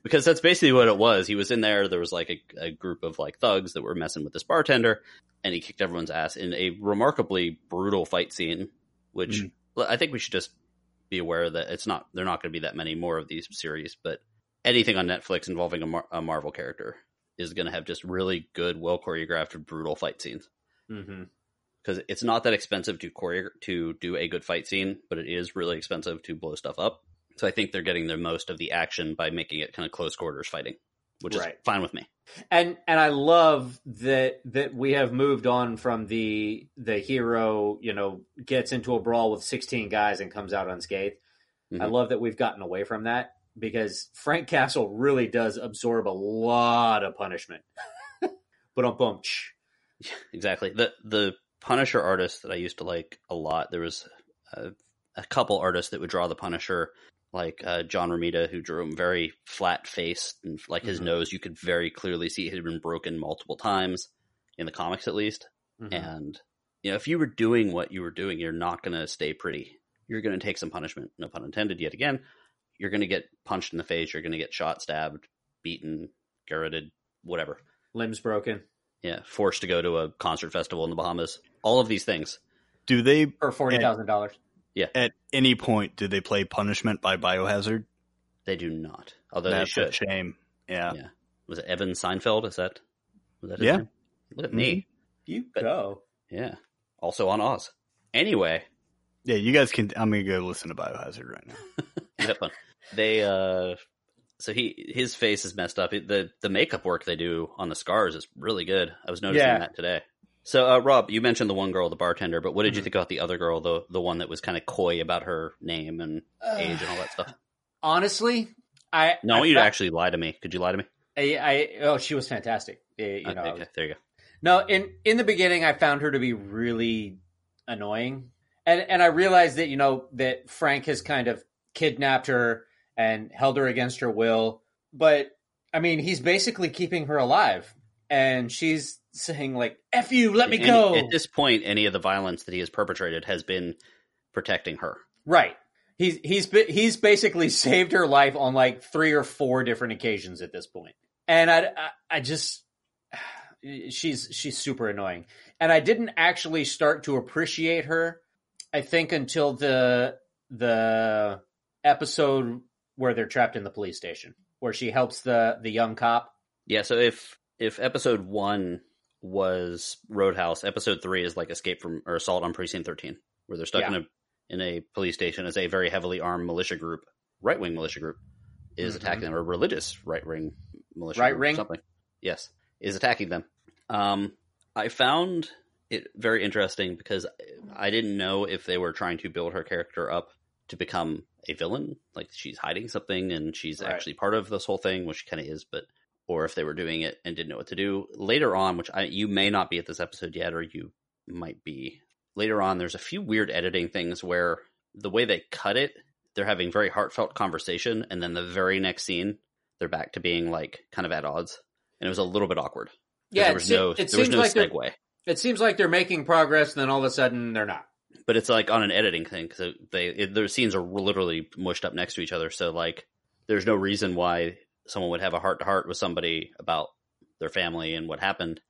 because that's basically what it was. He was in there. There was like a, a group of like thugs that were messing with this bartender, and he kicked everyone's ass in a remarkably brutal fight scene. Which Mhm. I think we should just be aware that it's not. They're not going to be that many more of these series, but anything on Netflix involving a, Mar- a Marvel character is going to have just really good, well choreographed, brutal fight scenes. mm-hmm. Because it's not that expensive to choreo- to do a good fight scene, but it is really expensive to blow stuff up. So I think they're getting the most of the action by making it kind of close quarters fighting, which is fine with me. And and I love that that we have moved on from the the hero, you know, gets into a brawl with 16 guys and comes out unscathed. I Mhm. love that we've gotten away from that because Frank Castle really does absorb a lot of punishment. but on boom. Exactly. The the Punisher artist that I used to like a lot. There was a, a couple artists that would draw the Punisher, like uh, John Romita, who drew him very flat faced and like his Mhm. nose. You could very clearly see it had been broken multiple times in the comics, at least. Mhm. And you know, if you were doing what you were doing, you're not going to stay pretty. You're going to take some punishment. No pun intended. Yet again, you're going to get punched in the face. You're going to get shot, stabbed, beaten, garroted, whatever. Limbs broken Yeah, forced to go to a concert festival in the Bahamas. All of these things. Do they for forty thousand dollars. At any point do they play Punishment by Biohazard? They do not. Although That's they a should. shame. Yeah. Yeah. Was it Evan Seinfeld? Is that? Was that his Yeah. name? Look at me. You But- go. Yeah. Also on Oz. Anyway, Yeah, you guys can. I'm gonna go listen to Biohazard right now. you have fun. They uh so he his face is messed up. The the makeup work they do on the scars is really good. I was noticing Yeah. that today. So uh Rob, you mentioned the one girl, the bartender, but what did you Mhm. think about the other girl, the the one that was kind of coy about her name and age and all that stuff? Honestly, I No, I you to actually lie to me. Could you lie to me? I, I oh she was fantastic. Uh, You know, okay, there you go. No, in in the beginning, I found her to be really annoying, and and I realized that you know that Frank has kind of kidnapped her and held her against her will. But I mean, he's basically keeping her alive, and she's saying like "f you, let me go." At this point, any of the violence that he has perpetrated has been protecting her. Right. He's he's he's basically saved her life on like three or four different occasions at this point. point, and I, I I just she's she's super annoying, and I didn't actually start to appreciate her. I think until the the episode where they're trapped in the police station, where she helps the the young cop. Yeah, so if if episode one was Roadhouse, episode three is like Escape from or Assault on Precinct Thirteen, where they're stuck Yeah. in a in a police station as a very heavily armed militia group, right wing militia group, is Mhm. attacking them, or religious right wing militia Right wing? something. Yes, is attacking them. Um, I found it very interesting because I didn't know if they were trying to build her character up to become a villain, like she's hiding something and she's Right. actually part of this whole thing, which kind of is, but or if they were doing it and didn't know what to do later on, which I, you may not be at this episode yet, or you might be later on. There's a few weird editing things where the way they cut it, they're having very heartfelt conversation, and then the very next scene, they're back to being like kind of at odds, and it was a little bit awkward. Yeah, there it was se- no it there was seems no like segue. It seems like they're making progress, and then all of a sudden they're not. but it's like on an editing thing because they it, their scenes are literally mushed up next to each other. So like, there's no reason why someone would have a heart to heart with somebody about their family and what happened,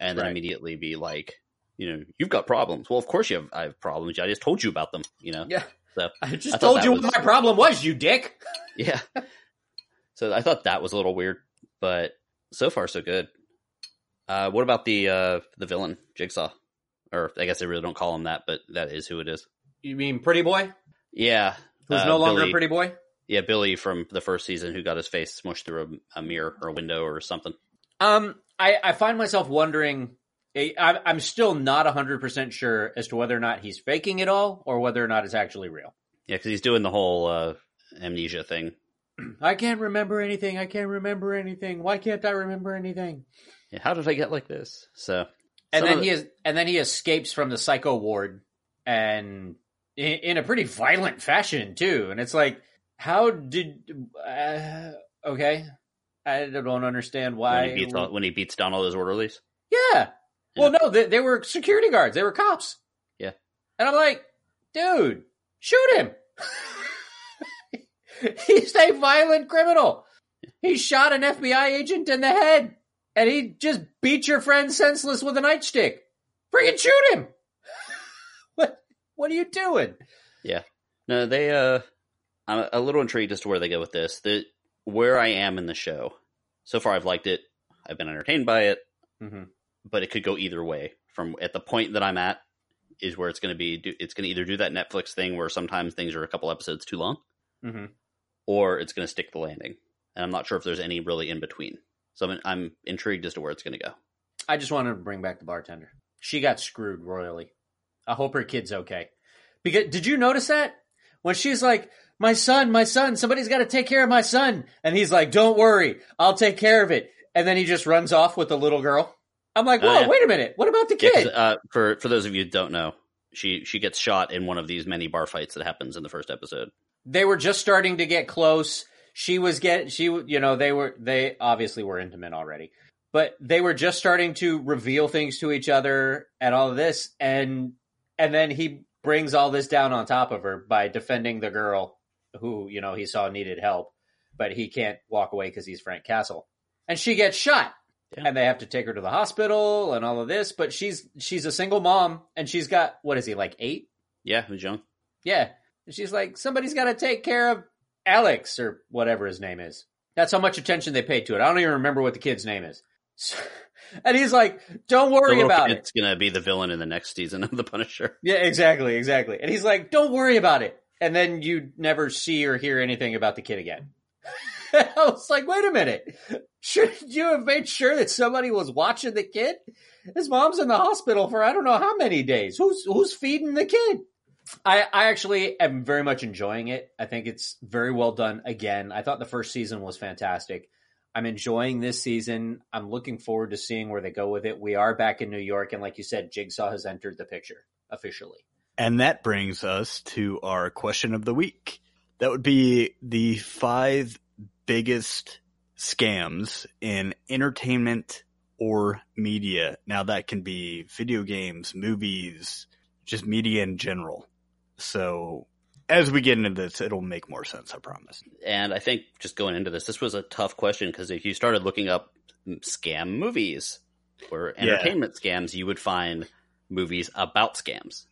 and then Right. immediately be like, you know, you've got problems. Well, of course you have. I have problems. I just told you about them. You know. Yeah. So I I just thought told you was- what my problem was, you dick. yeah. so I thought that was a little weird, but so far so good. Uh, what about the uh, the villain Jigsaw? Or I guess they really don't call him that, but that is who it is. You mean Pretty Boy, Yeah, who's uh, no longer Billy- a Pretty Boy? Yeah, Billy from the first season who got his face smushed through a, a mirror or a window or something. Um, I, I find myself wondering. I, I'm still not hundred percent sure as to whether or not he's faking it all or whether or not it's actually real. Yeah, because he's doing the whole uh, amnesia thing. I can't remember anything. I can't remember anything. Why can't I remember anything? Yeah, how did I get like this? So, And then of he is, and then he escapes from the psycho ward, and in, in a pretty violent fashion too. And it's like, how did? Uh, okay, I don't understand why. when he beats all, when he beats down all those orderlies. Yeah. Well, no, they, they were security guards. They were cops. Yeah. And I'm like, dude, shoot him. He's a violent criminal. He shot an FBI agent in the head, and he just beat your friend senseless with a nightstick. Freaking shoot him. what? What are you doing? Yeah. No, they. uh I'm a little intrigued as to where they go with this. The where I am in the show so far, I've liked it. I've been entertained by it, Mm-hmm. but it could go either way. From at the point that I'm at is where it's going to be. do- It's going to either do that Netflix thing where sometimes things are a couple episodes too long, Mm-hmm. or it's going to stick the landing. And I'm not sure if there's any really in between. So I'm, I'm intrigued as to where it's going to go. I just wanted to bring back the bartender. She got screwed royally. I hope her kid's okay. Because did you notice that when she's like, "My son, my son, somebody's got to take care of my son," and he's like, "Don't worry, I'll take care of it," and then he just runs off with the little girl. I'm like, Oh, "Whoa, yeah. wait a minute, what about the Yeah, kid?" uh, for for those of you who don't know, she she gets shot in one of these many bar fights that happens in the first episode. they were just starting to get close. She was get she you know they were they obviously were intimate already, but they were just starting to reveal things to each other and all of this, and and then he brings all this down on top of her by defending the girl who you know he saw needed help, but he can't walk away because he's Frank Castle, and she gets shot. Yeah. And they have to take her to the hospital and all of this, but she's she's a single mom and she's got what is he like eight? Yeah, who's young? Yeah. And she's like, somebody's got to take care of Alex or whatever his name is. That's how much attention they paid to it. I don't even remember what the kid's name is. and he's like, don't worry about it. It's gonna be the villain in the next season of The Punisher. Yeah, exactly, exactly. And he's like, don't worry about it. And then you never see or hear anything about the kid again. I was like, wait a minute. Should you have made sure that somebody was watching the kid? His mom's in the hospital for I don't know how many days. Who's who's feeding the kid? I, I actually am very much enjoying it. I think it's very well done. Again, I thought the first season was fantastic. I'm enjoying this season. I'm looking forward to seeing where they go with it. We are back in New York, and like you said, Jigsaw has entered the picture officially. And that brings us to our question of the week. That would be the five biggest scams in entertainment or media. Now that can be video games, movies, just media in general. So as we get into this, it'll make more sense, I promise. And I think just going into this, this was a tough question because if you started looking up scam movies or Yeah. entertainment scams, you would find movies about scams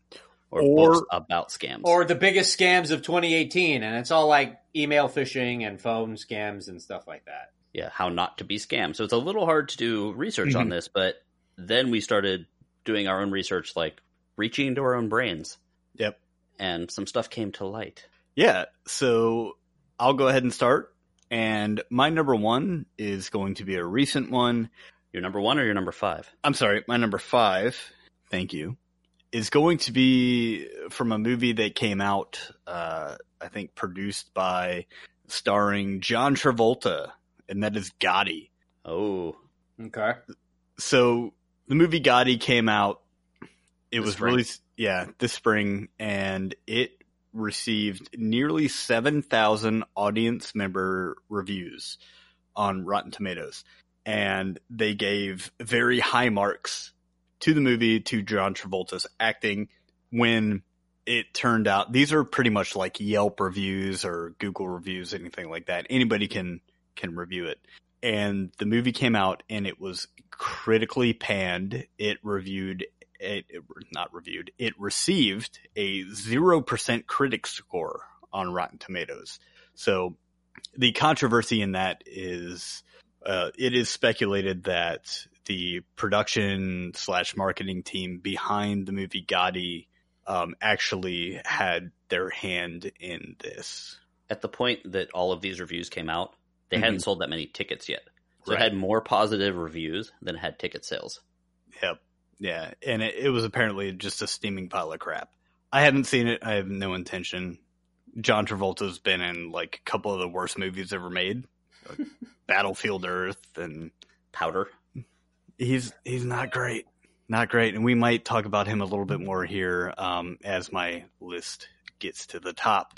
or, Or- books about scams. Or the biggest scams of 2018, and it's all like email phishing and phone scams and stuff like that. yeah, how not to be scammed. So it's a little hard to do research on Mhm. this, but then we started doing our own research, like reaching into our own brains, Yep. And some stuff came to light. Yeah. So I'll go ahead and start. And my number one is going to be a recent one. Your number one or your number five? I'm sorry, my number five, thank you, is going to be from a movie that came out, uh, I think produced by, starring John Travolta, and that is Gotti. Oh, Okay. So the movie Gotti came out. It This was spring. released, yeah, this spring, and it received nearly 7,000 audience member reviews on Rotten Tomatoes. And they gave very high marks to the movie, to John Travolta's acting, when it turned out these are pretty much like Yelp reviews or Google reviews, anything like that. Anybody can can review it and the movie came out and it was critically panned. It reviewed it, it not reviewed. It received a 0% critic score on Rotten Tomatoes. So the controversy in that is uh, it is speculated that the production slash marketing team behind the movie Gotti um, actually had their hand in this. at the point that all of these reviews came out, they hadn't sold that many tickets yet. So Right. it had more positive reviews than it had ticket sales. Yep. Yeah. And it, it was apparently just a steaming pile of crap. I haven't seen it. I have no intention. John Travolta's been in like a couple of the worst movies ever made. Like Battlefield Earth and Powder. he's he's not great. Not great. And we might talk about him a little bit more here um, as my list gets to the top.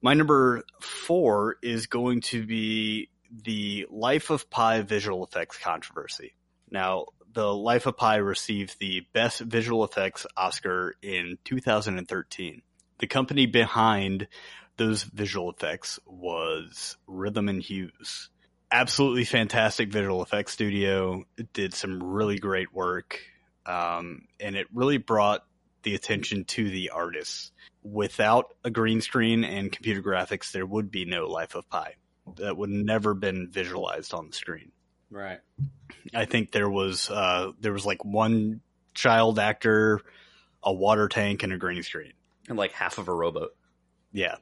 My number four is going to be the Life of Pi visual effects controversy. Now, the Life of Pi received the Best Visual Effects Oscar in 2013. The company behind those visual effects was Rhythm and Hues absolutely fantastic visual effects studio. It did some really great work. Um, and it really brought the attention to the artists. Without a green screen and computer graphics, there would be no Life of Pi. That would never been visualized on the screen. Right. I think there was uh, there was like one child actor, a water tank, and a green screen. And like half of a rowboat. Yeah.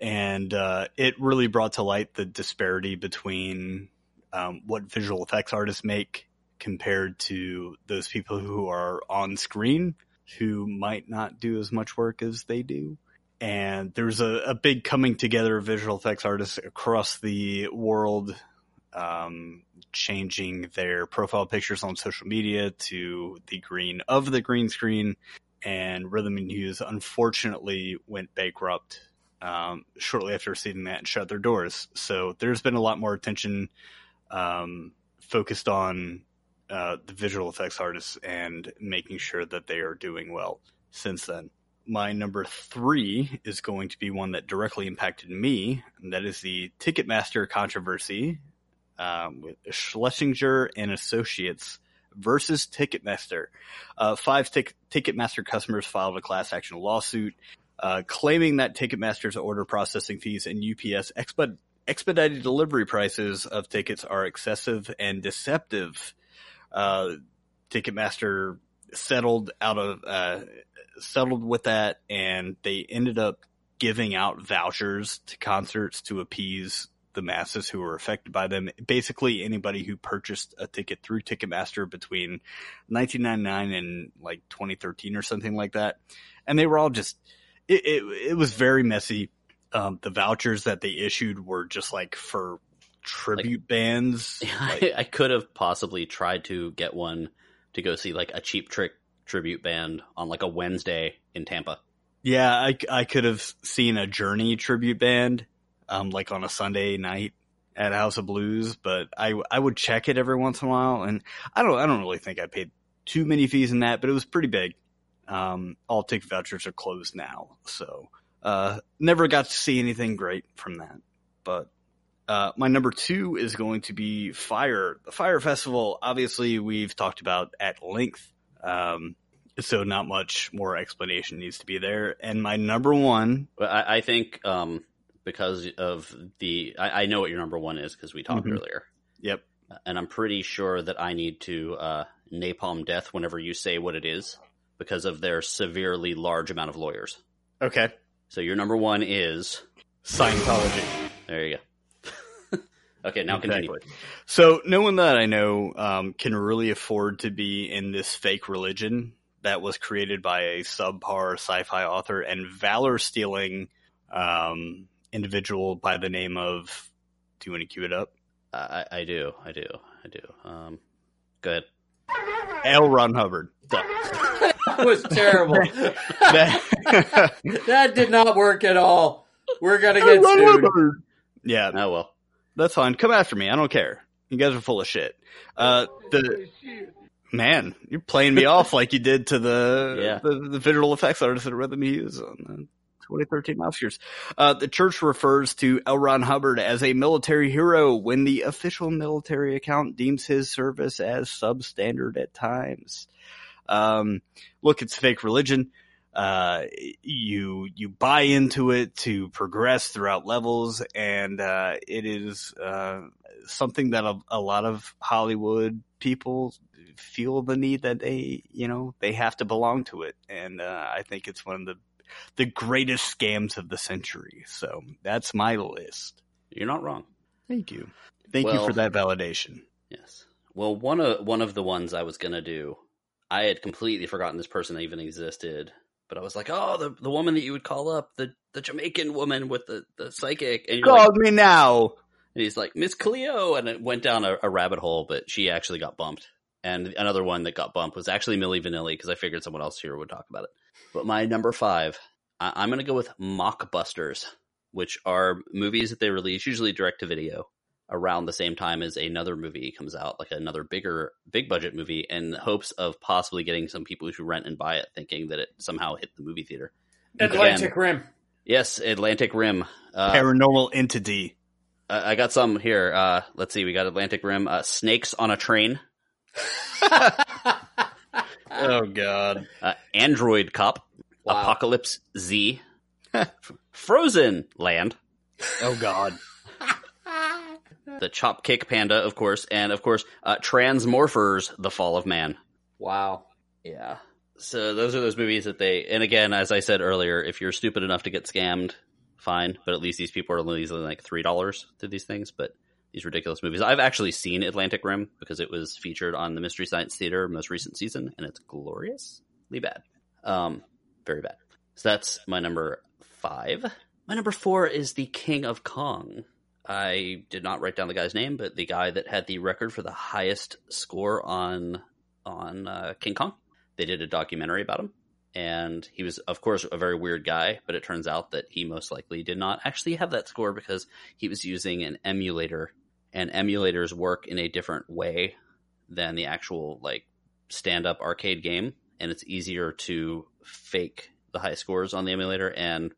And uh, it really brought to light the disparity between um, what visual effects artists make compared to those people who are on screen who might not do as much work as they do. And there's a, a big coming together of visual effects artists across the world, um, changing their profile pictures on social media to the green of the green screen. And Rhythm and Hues unfortunately went bankrupt um, shortly after receiving that and shut their doors. So there's been a lot more attention um, focused on uh, the visual effects artists and making sure that they are doing well since then. My number three is going to be one that directly impacted me, and that is the Ticketmaster controversy um, with Schlesinger and Associates versus Ticketmaster. Uh, five tic- Ticketmaster customers filed a class action lawsuit uh, claiming that Ticketmaster's order processing fees and UPS exped- expedited delivery prices of tickets are excessive and deceptive. Uh, Ticketmaster settled out of uh, settled with that, and they ended up giving out vouchers to concerts to appease the masses who were affected by them. Basically, anybody who purchased a ticket through Ticketmaster between 1999 and like 2013 or something like that, and they were all just it, it, it was very messy. Um, the vouchers that they issued were just like for tribute bands. Like, I, I could have possibly tried to get one to go see like a cheap trick tribute band on like a Wednesday in Tampa. yeah, I, I could have seen a Journey tribute band, um, like on a Sunday night at House of Blues, but I I would check it every once in a while, and I don't I don't really think I paid too many fees in that, but it was pretty big. Um, all ticket vouchers are closed now, so uh, never got to see anything great from that. But uh, my number two is going to be Fyre. The Fyre Festival, obviously, we've talked about at length. Um, so not much more explanation needs to be there. And my number one, I, I think um, because of the, I, I know what your number one is because we talked Mhm. earlier, yep, and I'm pretty sure that I need to uh, napalm death whenever you say what it is because of their severely large amount of lawyers. okay, So your number one is Scientology. there you go. okay, now continue. So no one that I know um, can really afford to be in this fake religion that was created by a subpar sci-fi author and valor stealing um, individual by the name of. Do you want to cue it up? I, I do, I do, I do. Um, go ahead. L. Ron Hubbard. that was terrible. That- that did not work at all. We're gonna get Ron sued. Hubbard. Yeah, Oh well. that's fine. Come after me. I don't care. You guys are full of shit. Uh, the man, you're playing me off like you did to the Yeah. the, the visual effects artist at Rhythm Hues on the 2013 Oscars. Uh, the church refers to L. Ron Hubbard as a military hero when the official military account deems his service as substandard at times. Um, look, it's fake religion. Uh, you you buy into it to progress throughout levels, and uh, it is uh, something that a, a lot of Hollywood people feel the need that they you know they have to belong to it, and uh, I think it's one of the the greatest scams of the century. So that's my list. You're not wrong. Thank you, thank you for that validation. Yes. Well, one of one of the ones I was gonna do, I had completely forgotten this person even existed. But I was like, oh, the the woman that you would call up, the the Jamaican woman with the the psychic, and you're like, me now. and he's like Miss Cleo, and it went down a, a rabbit hole. But she actually got bumped, and another one that got bumped was actually Milli Vanilli because I figured someone else here would talk about it. But my number five, I, I'm gonna go with Mockbusters, which are movies that they release usually direct to video around the same time as another movie comes out, like another bigger, big budget movie, in hopes of possibly getting some people who rent and buy it, thinking that it somehow hit the movie theater. Atlantic Rim. Yes, Atlantic Rim. Uh, Paranormal entity. I I got some here. Uh, let's see. We got Atlantic Rim. Uh, Snakes on a Train. Oh God. Uh, Android Cop. Wow. Apocalypse Z. Frozen Land. Oh God. The Chop Kick Panda, of course. And, of course, uh, Transmorphers The Fall of Man. Wow. Yeah. So those are those movies that they, and again, as I said earlier, if you're stupid enough to get scammed, fine. But at least these people are only losing like three dollars to these things. But these ridiculous movies, I've actually seen Atlantic Rim because it was featured on the Mystery Science Theater most recent season, and it's gloriously bad, um, very bad. So that's my number five. My number four is the King of Kong. I did not write down the guy's name, but the guy that had the record for the highest score on on uh, King Kong. They did a documentary about him, and he was, of course, a very weird guy. But it turns out that he most likely did not actually have that score because he was using an emulator, and emulators work in a different way than the actual like stand up arcade game, and it's easier to fake the high scores on the emulator, and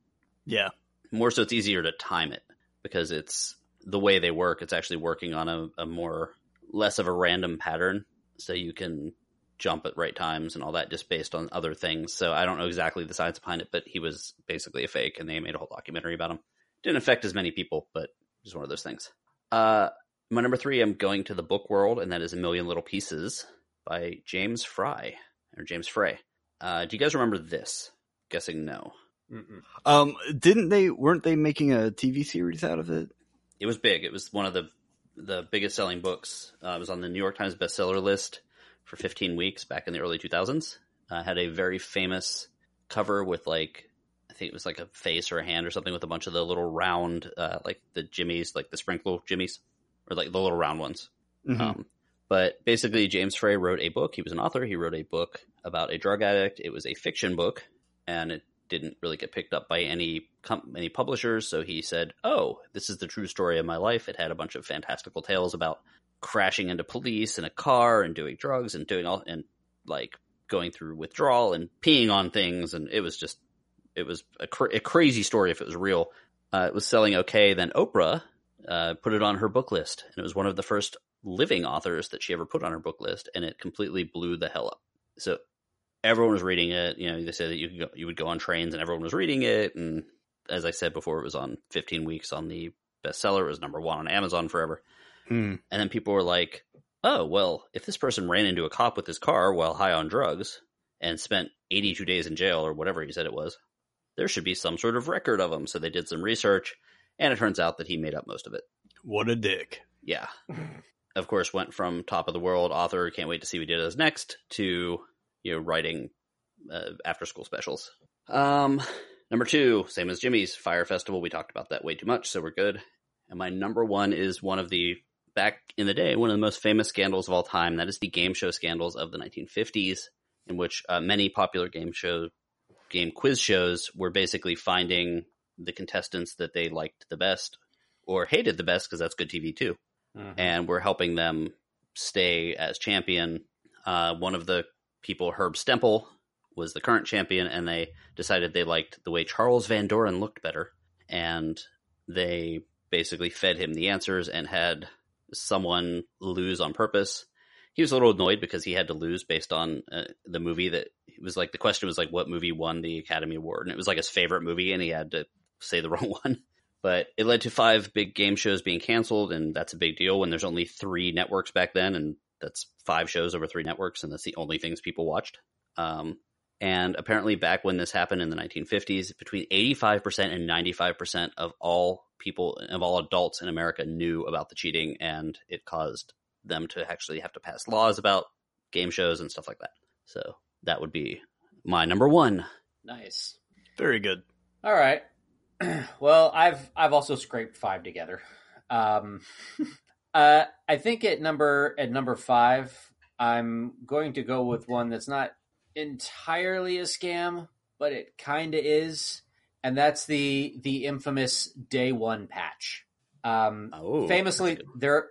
Yeah. more so it's easier to time it because it's the way they work it's actually working on a, a more less of a random pattern so you can jump at right times and all that just based on other things. So i don't know exactly the science behind it but he was basically a fake and they made a whole documentary about him. Didn't affect as many people but just one of those things. Uh my number three i'm going to the book world and that is a million little pieces by james fry or james frey uh do you guys remember this guessing no Mm-mm. Um, didn't they? Weren't they making a TV series out of it? it was big. It was one of the the biggest selling books. Uh, it was on the New York Times bestseller list for 15 weeks back in the early 2000s. Uh, had a very famous cover with like I think it was like a face or a hand or something with a bunch of the little round uh, like the jimmies, like the sprinkle jimmies, or like the little round ones. Mhm. Um, but basically, James Frey wrote a book. He was an author. He wrote a book about a drug addict. It was a fiction book, and it didn't really get picked up by any com- any publishers. So he said, "Oh, this is the true story of my life." It had a bunch of fantastical tales about crashing into police in a car and doing drugs and doing all and like going through withdrawal and peeing on things, and it was just it was a, cra- a crazy story if it was real. Uh, it was selling okay. Then Oprah uh, put it on her book list, and it was one of the first living authors that she ever put on her book list, and it completely blew the hell up. So everyone was reading it. You know, they said that you could go, you would go on trains, and everyone was reading it. And as I said before, it was on 15 weeks on the bestseller. It was number one on Amazon forever. Hmm. And then people were like, "Oh, well, if this person ran into a cop with his car while high on drugs and spent 82 days in jail or whatever he said it was, there should be some sort of record of him." So they did some research, and it turns out that he made up most of it. What a dick. Yeah. of course, went from top of the world author, can't wait to see what he does next, to you know writing uh, after school specials. Um, number two, same as Jimmy's Fyre Festival. We talked about that way too much, so we're good. And my number one is one of the back in the day, one of the most famous scandals of all time. That is the game show scandals of the 1950s, in which uh, many popular game show game quiz shows were basically finding the contestants that they liked the best or hated the best because that's good TV too Mhm. and we're helping them stay as champion. Uh, one of the people, Herb Stempel, was the current champion, and they decided they liked the way Charles Van Doren looked better, and they basically fed him the answers and had someone lose on purpose. He was a little annoyed because he had to lose based on uh, the movie that it was like the question was like what movie won the Academy Award, and it was like his favorite movie, and he had to say the wrong one but it led to five big game shows being canceled and that's a big deal when there's only three networks back then and that's five shows over three networks and that's the only things people watched um, and apparently back when this happened in the 1950s between 85% and 95% of all people of all adults in america knew about the cheating and it caused them to actually have to pass laws about game shows and stuff like that so that would be my number one Nice. Very good. All right. well, I've I've also scraped five together. Um, uh, I think at number at number five, I'm going to go with one that's not entirely a scam, but it kind of is, and that's the the infamous day one patch. Um, oh famously, that's, a good- there.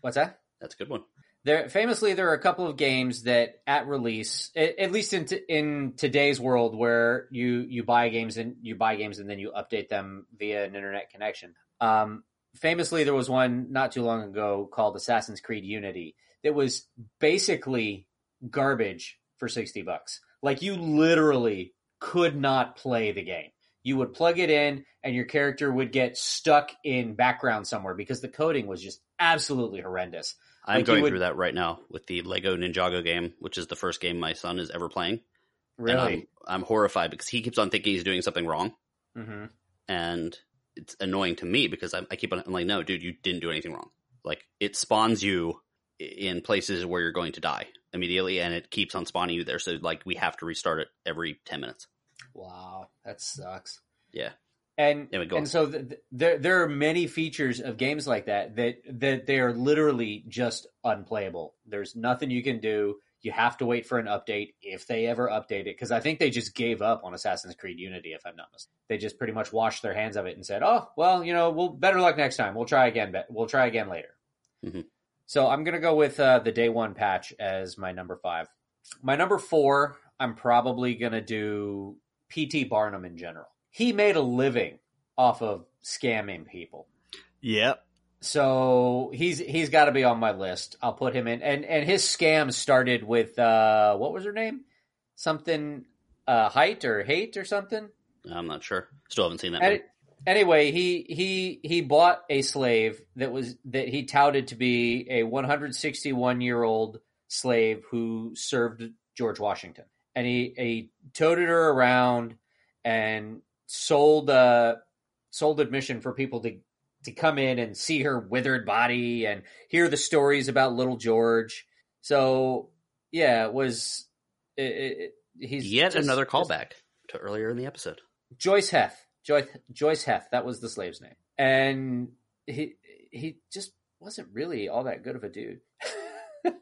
What's that? that's a good one There, famously, there are a couple of games that at release, at, at least in t- in today's world, where you you buy games and you buy games and then you update them via an internet connection. Um, famously, there was one not too long ago called Assassin's Creed Unity that was basically garbage for sixty bucks. Like you literally could not play the game. You would plug it in, and your character would get stuck in background somewhere because the coding was just absolutely horrendous. I'm Like going would- through that right now with the Lego Ninjago game, which is the first game my son is ever playing. And Really? I'm, I'm horrified because he keeps on thinking he's doing something wrong, hmm and it's annoying to me because I, I keep on I'm like, no, dude, you didn't do anything wrong. Like it spawns you in places where you're going to die immediately, and it keeps on spawning you there. So like we have to restart it every ten minutes. Wow, that sucks. Yeah. And and so th- th- there there are many features of games like that that that they are literally just unplayable. There's nothing you can do. You have to wait for an update if they ever update it because I think they just gave up on Assassin's Creed Unity if I'm not mistaken. They just pretty much washed their hands of it and said, "Oh, well, you know, we'll better luck next time. We'll try again. We'll try again later." Mhm. So I'm gonna go with uh, the day one patch as my number five. My number four, I'm probably gonna do P.T. Barnum in general. He made a living off of scamming people. Yep. So he's he's got to be on my list. I'll put him in. And and his scam started with uh what was her name? Something uh height or hate or something. I'm not sure. Still haven't seen that. Any- anyway, he he he bought a slave that was that he touted to be a 161 year old slave who served George Washington, and he he toted her around and sold uh sold admission for people to to come in and see her withered body and hear the stories about little George. So yeah, it was it, it, he's Yet just- another just- callback to earlier in the episode. Joice Heth. Joice Joice Heth. That was the slave's name, and he he just wasn't really all that good of a dude. and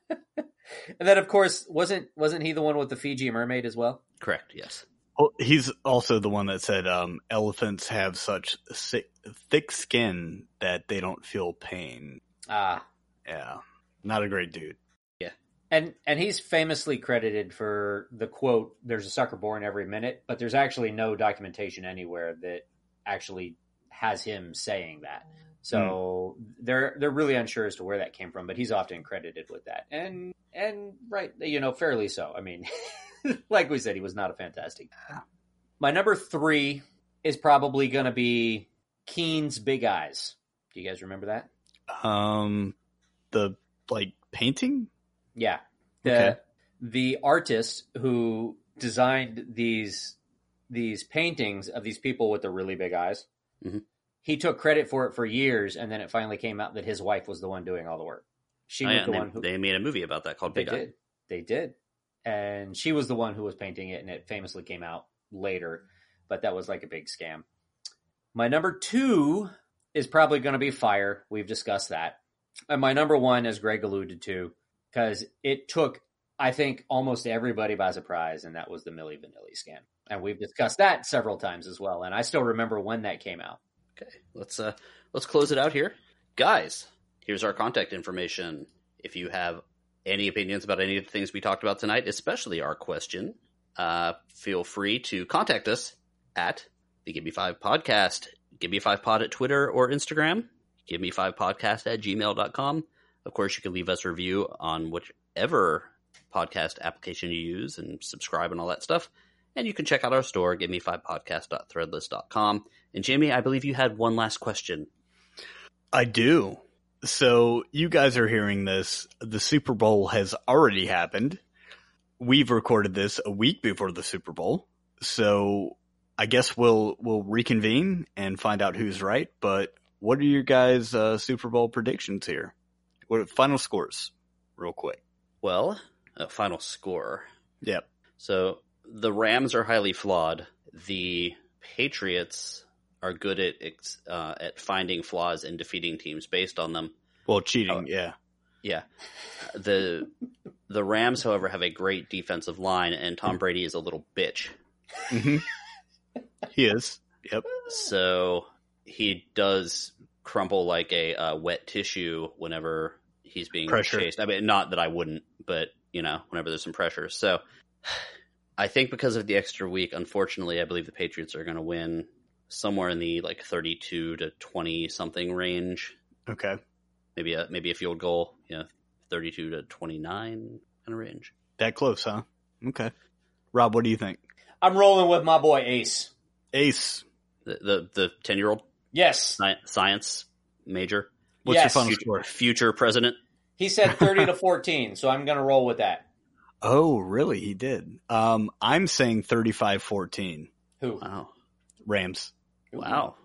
then, of course, wasn't wasn't he the one with the Fiji mermaid as well? Correct. Yes. Well, he's also the one that said um, elephants have such thick, thick skin that they don't feel pain. Ah, Yeah, not a great dude. Yeah, and and he's famously credited for the quote, "There's a sucker born every minute," but there's actually no documentation anywhere that actually has him saying that. So they're they're really unsure as to where that came from, but he's often credited with that, and and right, you know, fairly so. I mean, like we said, he was not a fantastic. My number three is probably going to be Keane's Big Eyes. Do you guys remember that? Um, the like painting. Yeah. The Okay. the artist who designed these these paintings of these people with the really big eyes. Mhm. He took credit for it for years and then it finally came out that his wife was the one doing all the work. She Oh, was yeah, the they, one who they made a movie about that called they Big Eye. did. They did. And she was the one who was painting it and it famously came out later, but that was like a big scam. My number 2 is probably going to be Fyre. We've discussed that. And my number 1 as Greg alluded to cuz it took I think almost everybody by surprise and that was the Milli Vanilli scam. And we've discussed that several times as well and I still remember when that came out. Okay, let's uh let's close it out here, guys. Here's our contact information. If you have any opinions about any of the things we talked about tonight, especially our question, uh, feel free to contact us at the Give Me Five Podcast. Give Me Five Pod at Twitter or Instagram. Give Me Five Podcast at gmail.com. Of course, you can leave us a review on whichever podcast application you use and subscribe and all that stuff. And you can check out our store, give me five podcast.threadless.com. And Jamie, I believe you had one last question. I do. So you guys are hearing this. The Super Bowl has already happened. We've recorded this a week before the Super Bowl. So I guess we'll we'll reconvene and find out who's right. But what are your guys' uh, Super Bowl predictions here? What are final scores, real quick? Well, a final score. Yep. So the Rams are highly flawed. The Patriots are good at uh, at finding flaws and defeating teams based on them. Well, cheating. Oh. Yeah. Yeah. The the Rams, however, have a great defensive line, and Tom Brady is a little bitch. hmm he is. Yep. So he does crumple like a uh, wet tissue whenever he's being Pressure. chased. I mean, not that I wouldn't, but you know, whenever there's some pressure. So I think because of the extra week, unfortunately, I believe the Patriots are going to win somewhere in the like 32 to 20 something range. Okay. Maybe a maybe a field goal, you know, 32 to 29 kind of range. That close, huh? Okay. Rob, what do you think? I'm rolling with my boy Ace. Ace. The the the 10 year old Yes. science major, What's Yes. your final future, score? future president. He said 30 to 14, so I'm going to roll with that. Oh, really? He did. Um, I'm saying 35-14 Who? Wow. Rams. Wow.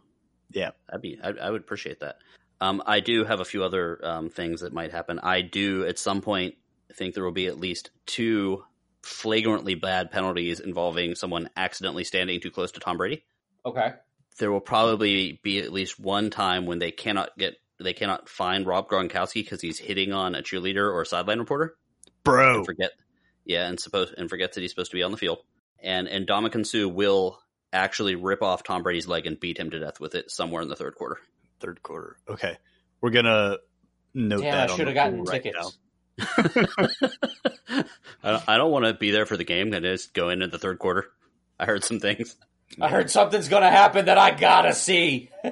Yeah. That'd be, I, I would appreciate that. Um, I do have a few other um, things that might happen. I do at some point think there will be at least two flagrantly bad penalties involving someone accidentally standing too close to Tom Brady. Okay. There will probably be at least one time when they cannot get they cannot find Rob Gronkowski because he's hitting on a cheerleader or a sideline reporter. Bro. And forget, yeah, and suppose and forgets that he's supposed to be on the field. And and Ndamukong Suh will actually rip off Tom Brady's leg and beat him to death with it somewhere in the third quarter. Third quarter. Okay. We're going to note Damn, that I should have gotten right tickets. now. I don't, want to be there for the game. I just go in at the third quarter. I heard some things. I heard something's going to happen that I got to see.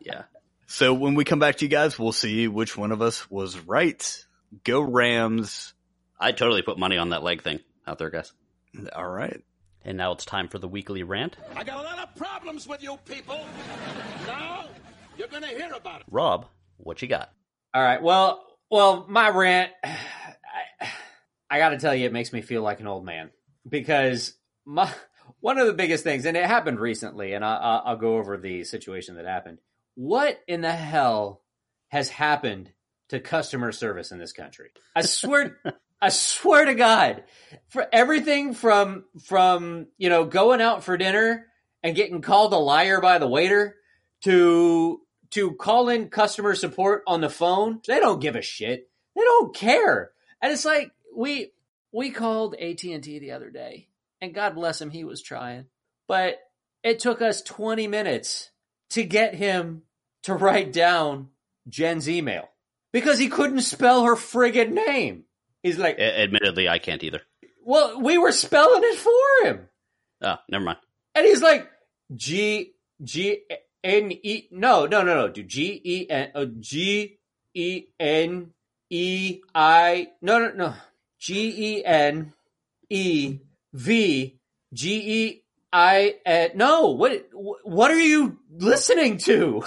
Yeah. So when we come back to you guys, we'll see which one of us was right. Go Rams. I totally put money on that leg thing out there, guys. All right. And now it's time for the weekly rant. I got a lot of problems with you people. Now you're gonna hear about it. Rob, what you got? All right. Well, well, my rant. I, I got to tell you, it makes me feel like an old man because my one of the biggest things, and it happened recently, and I, I, I'll go over the situation that happened. What in the hell has happened to customer service in this country? I swear, I swear to God, for everything from from you know going out for dinner and getting called a liar by the waiter to to call in customer support on the phone. They don't give a shit. They don't care. And it's like we we called AT&T the other day and God bless him, he was trying. But it took us 20 minutes to get him to write down Jen's email because he couldn't spell her friggin' name. He's like, A- admittedly, I can't either. well, we were spelling it for him. Oh, never mind. And he's like, G, G, N, E, no, no, no, no, dude, G, E, N, uh, G, E, N, E, I, no, no, no, G, E, N, E, V, G, E, I, no, what, what are you listening to?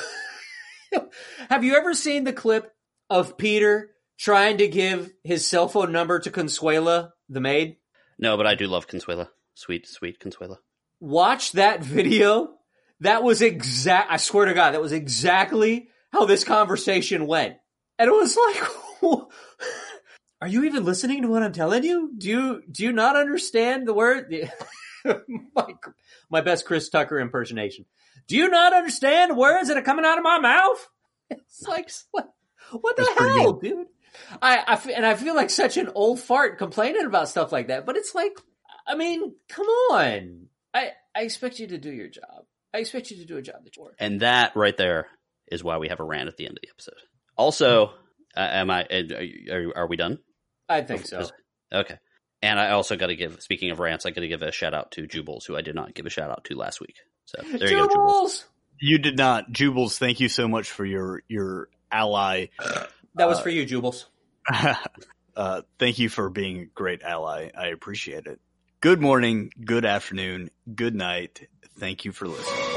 Have you ever seen the clip of Peter trying to give his cell phone number to Consuela, the maid? No, but I do love Consuela. Sweet, sweet Consuela. watch that video. That was exact. I swear to God, that was exactly how this conversation went. And it was like, are you even listening to what I'm telling you? Do you do you not understand the word? my, my best Chris Tucker impersonation. Do you not understand the words that are coming out of my mouth? It's like what? What the hell, dude? I, I and I feel like such an old fart complaining about stuff like that, but it's like, I mean, come on. I I expect you to do your job. I expect you to do a job that you work. And that right there is why we have a rant at the end of the episode. Also, uh, am I? uh, Are, are we done? I think so. Okay. And I also got to give. Speaking of rants, I got to give a shout out to Jubles, who I did not give a shout out to last week. So there you go, Jubles. Jubles! You did not, Jubles. Thank you so much for your your ally. That was Uh, for you, Jubles. uh, thank you for being a great ally. I appreciate it. Good morning, good afternoon, good night. Thank you for listening.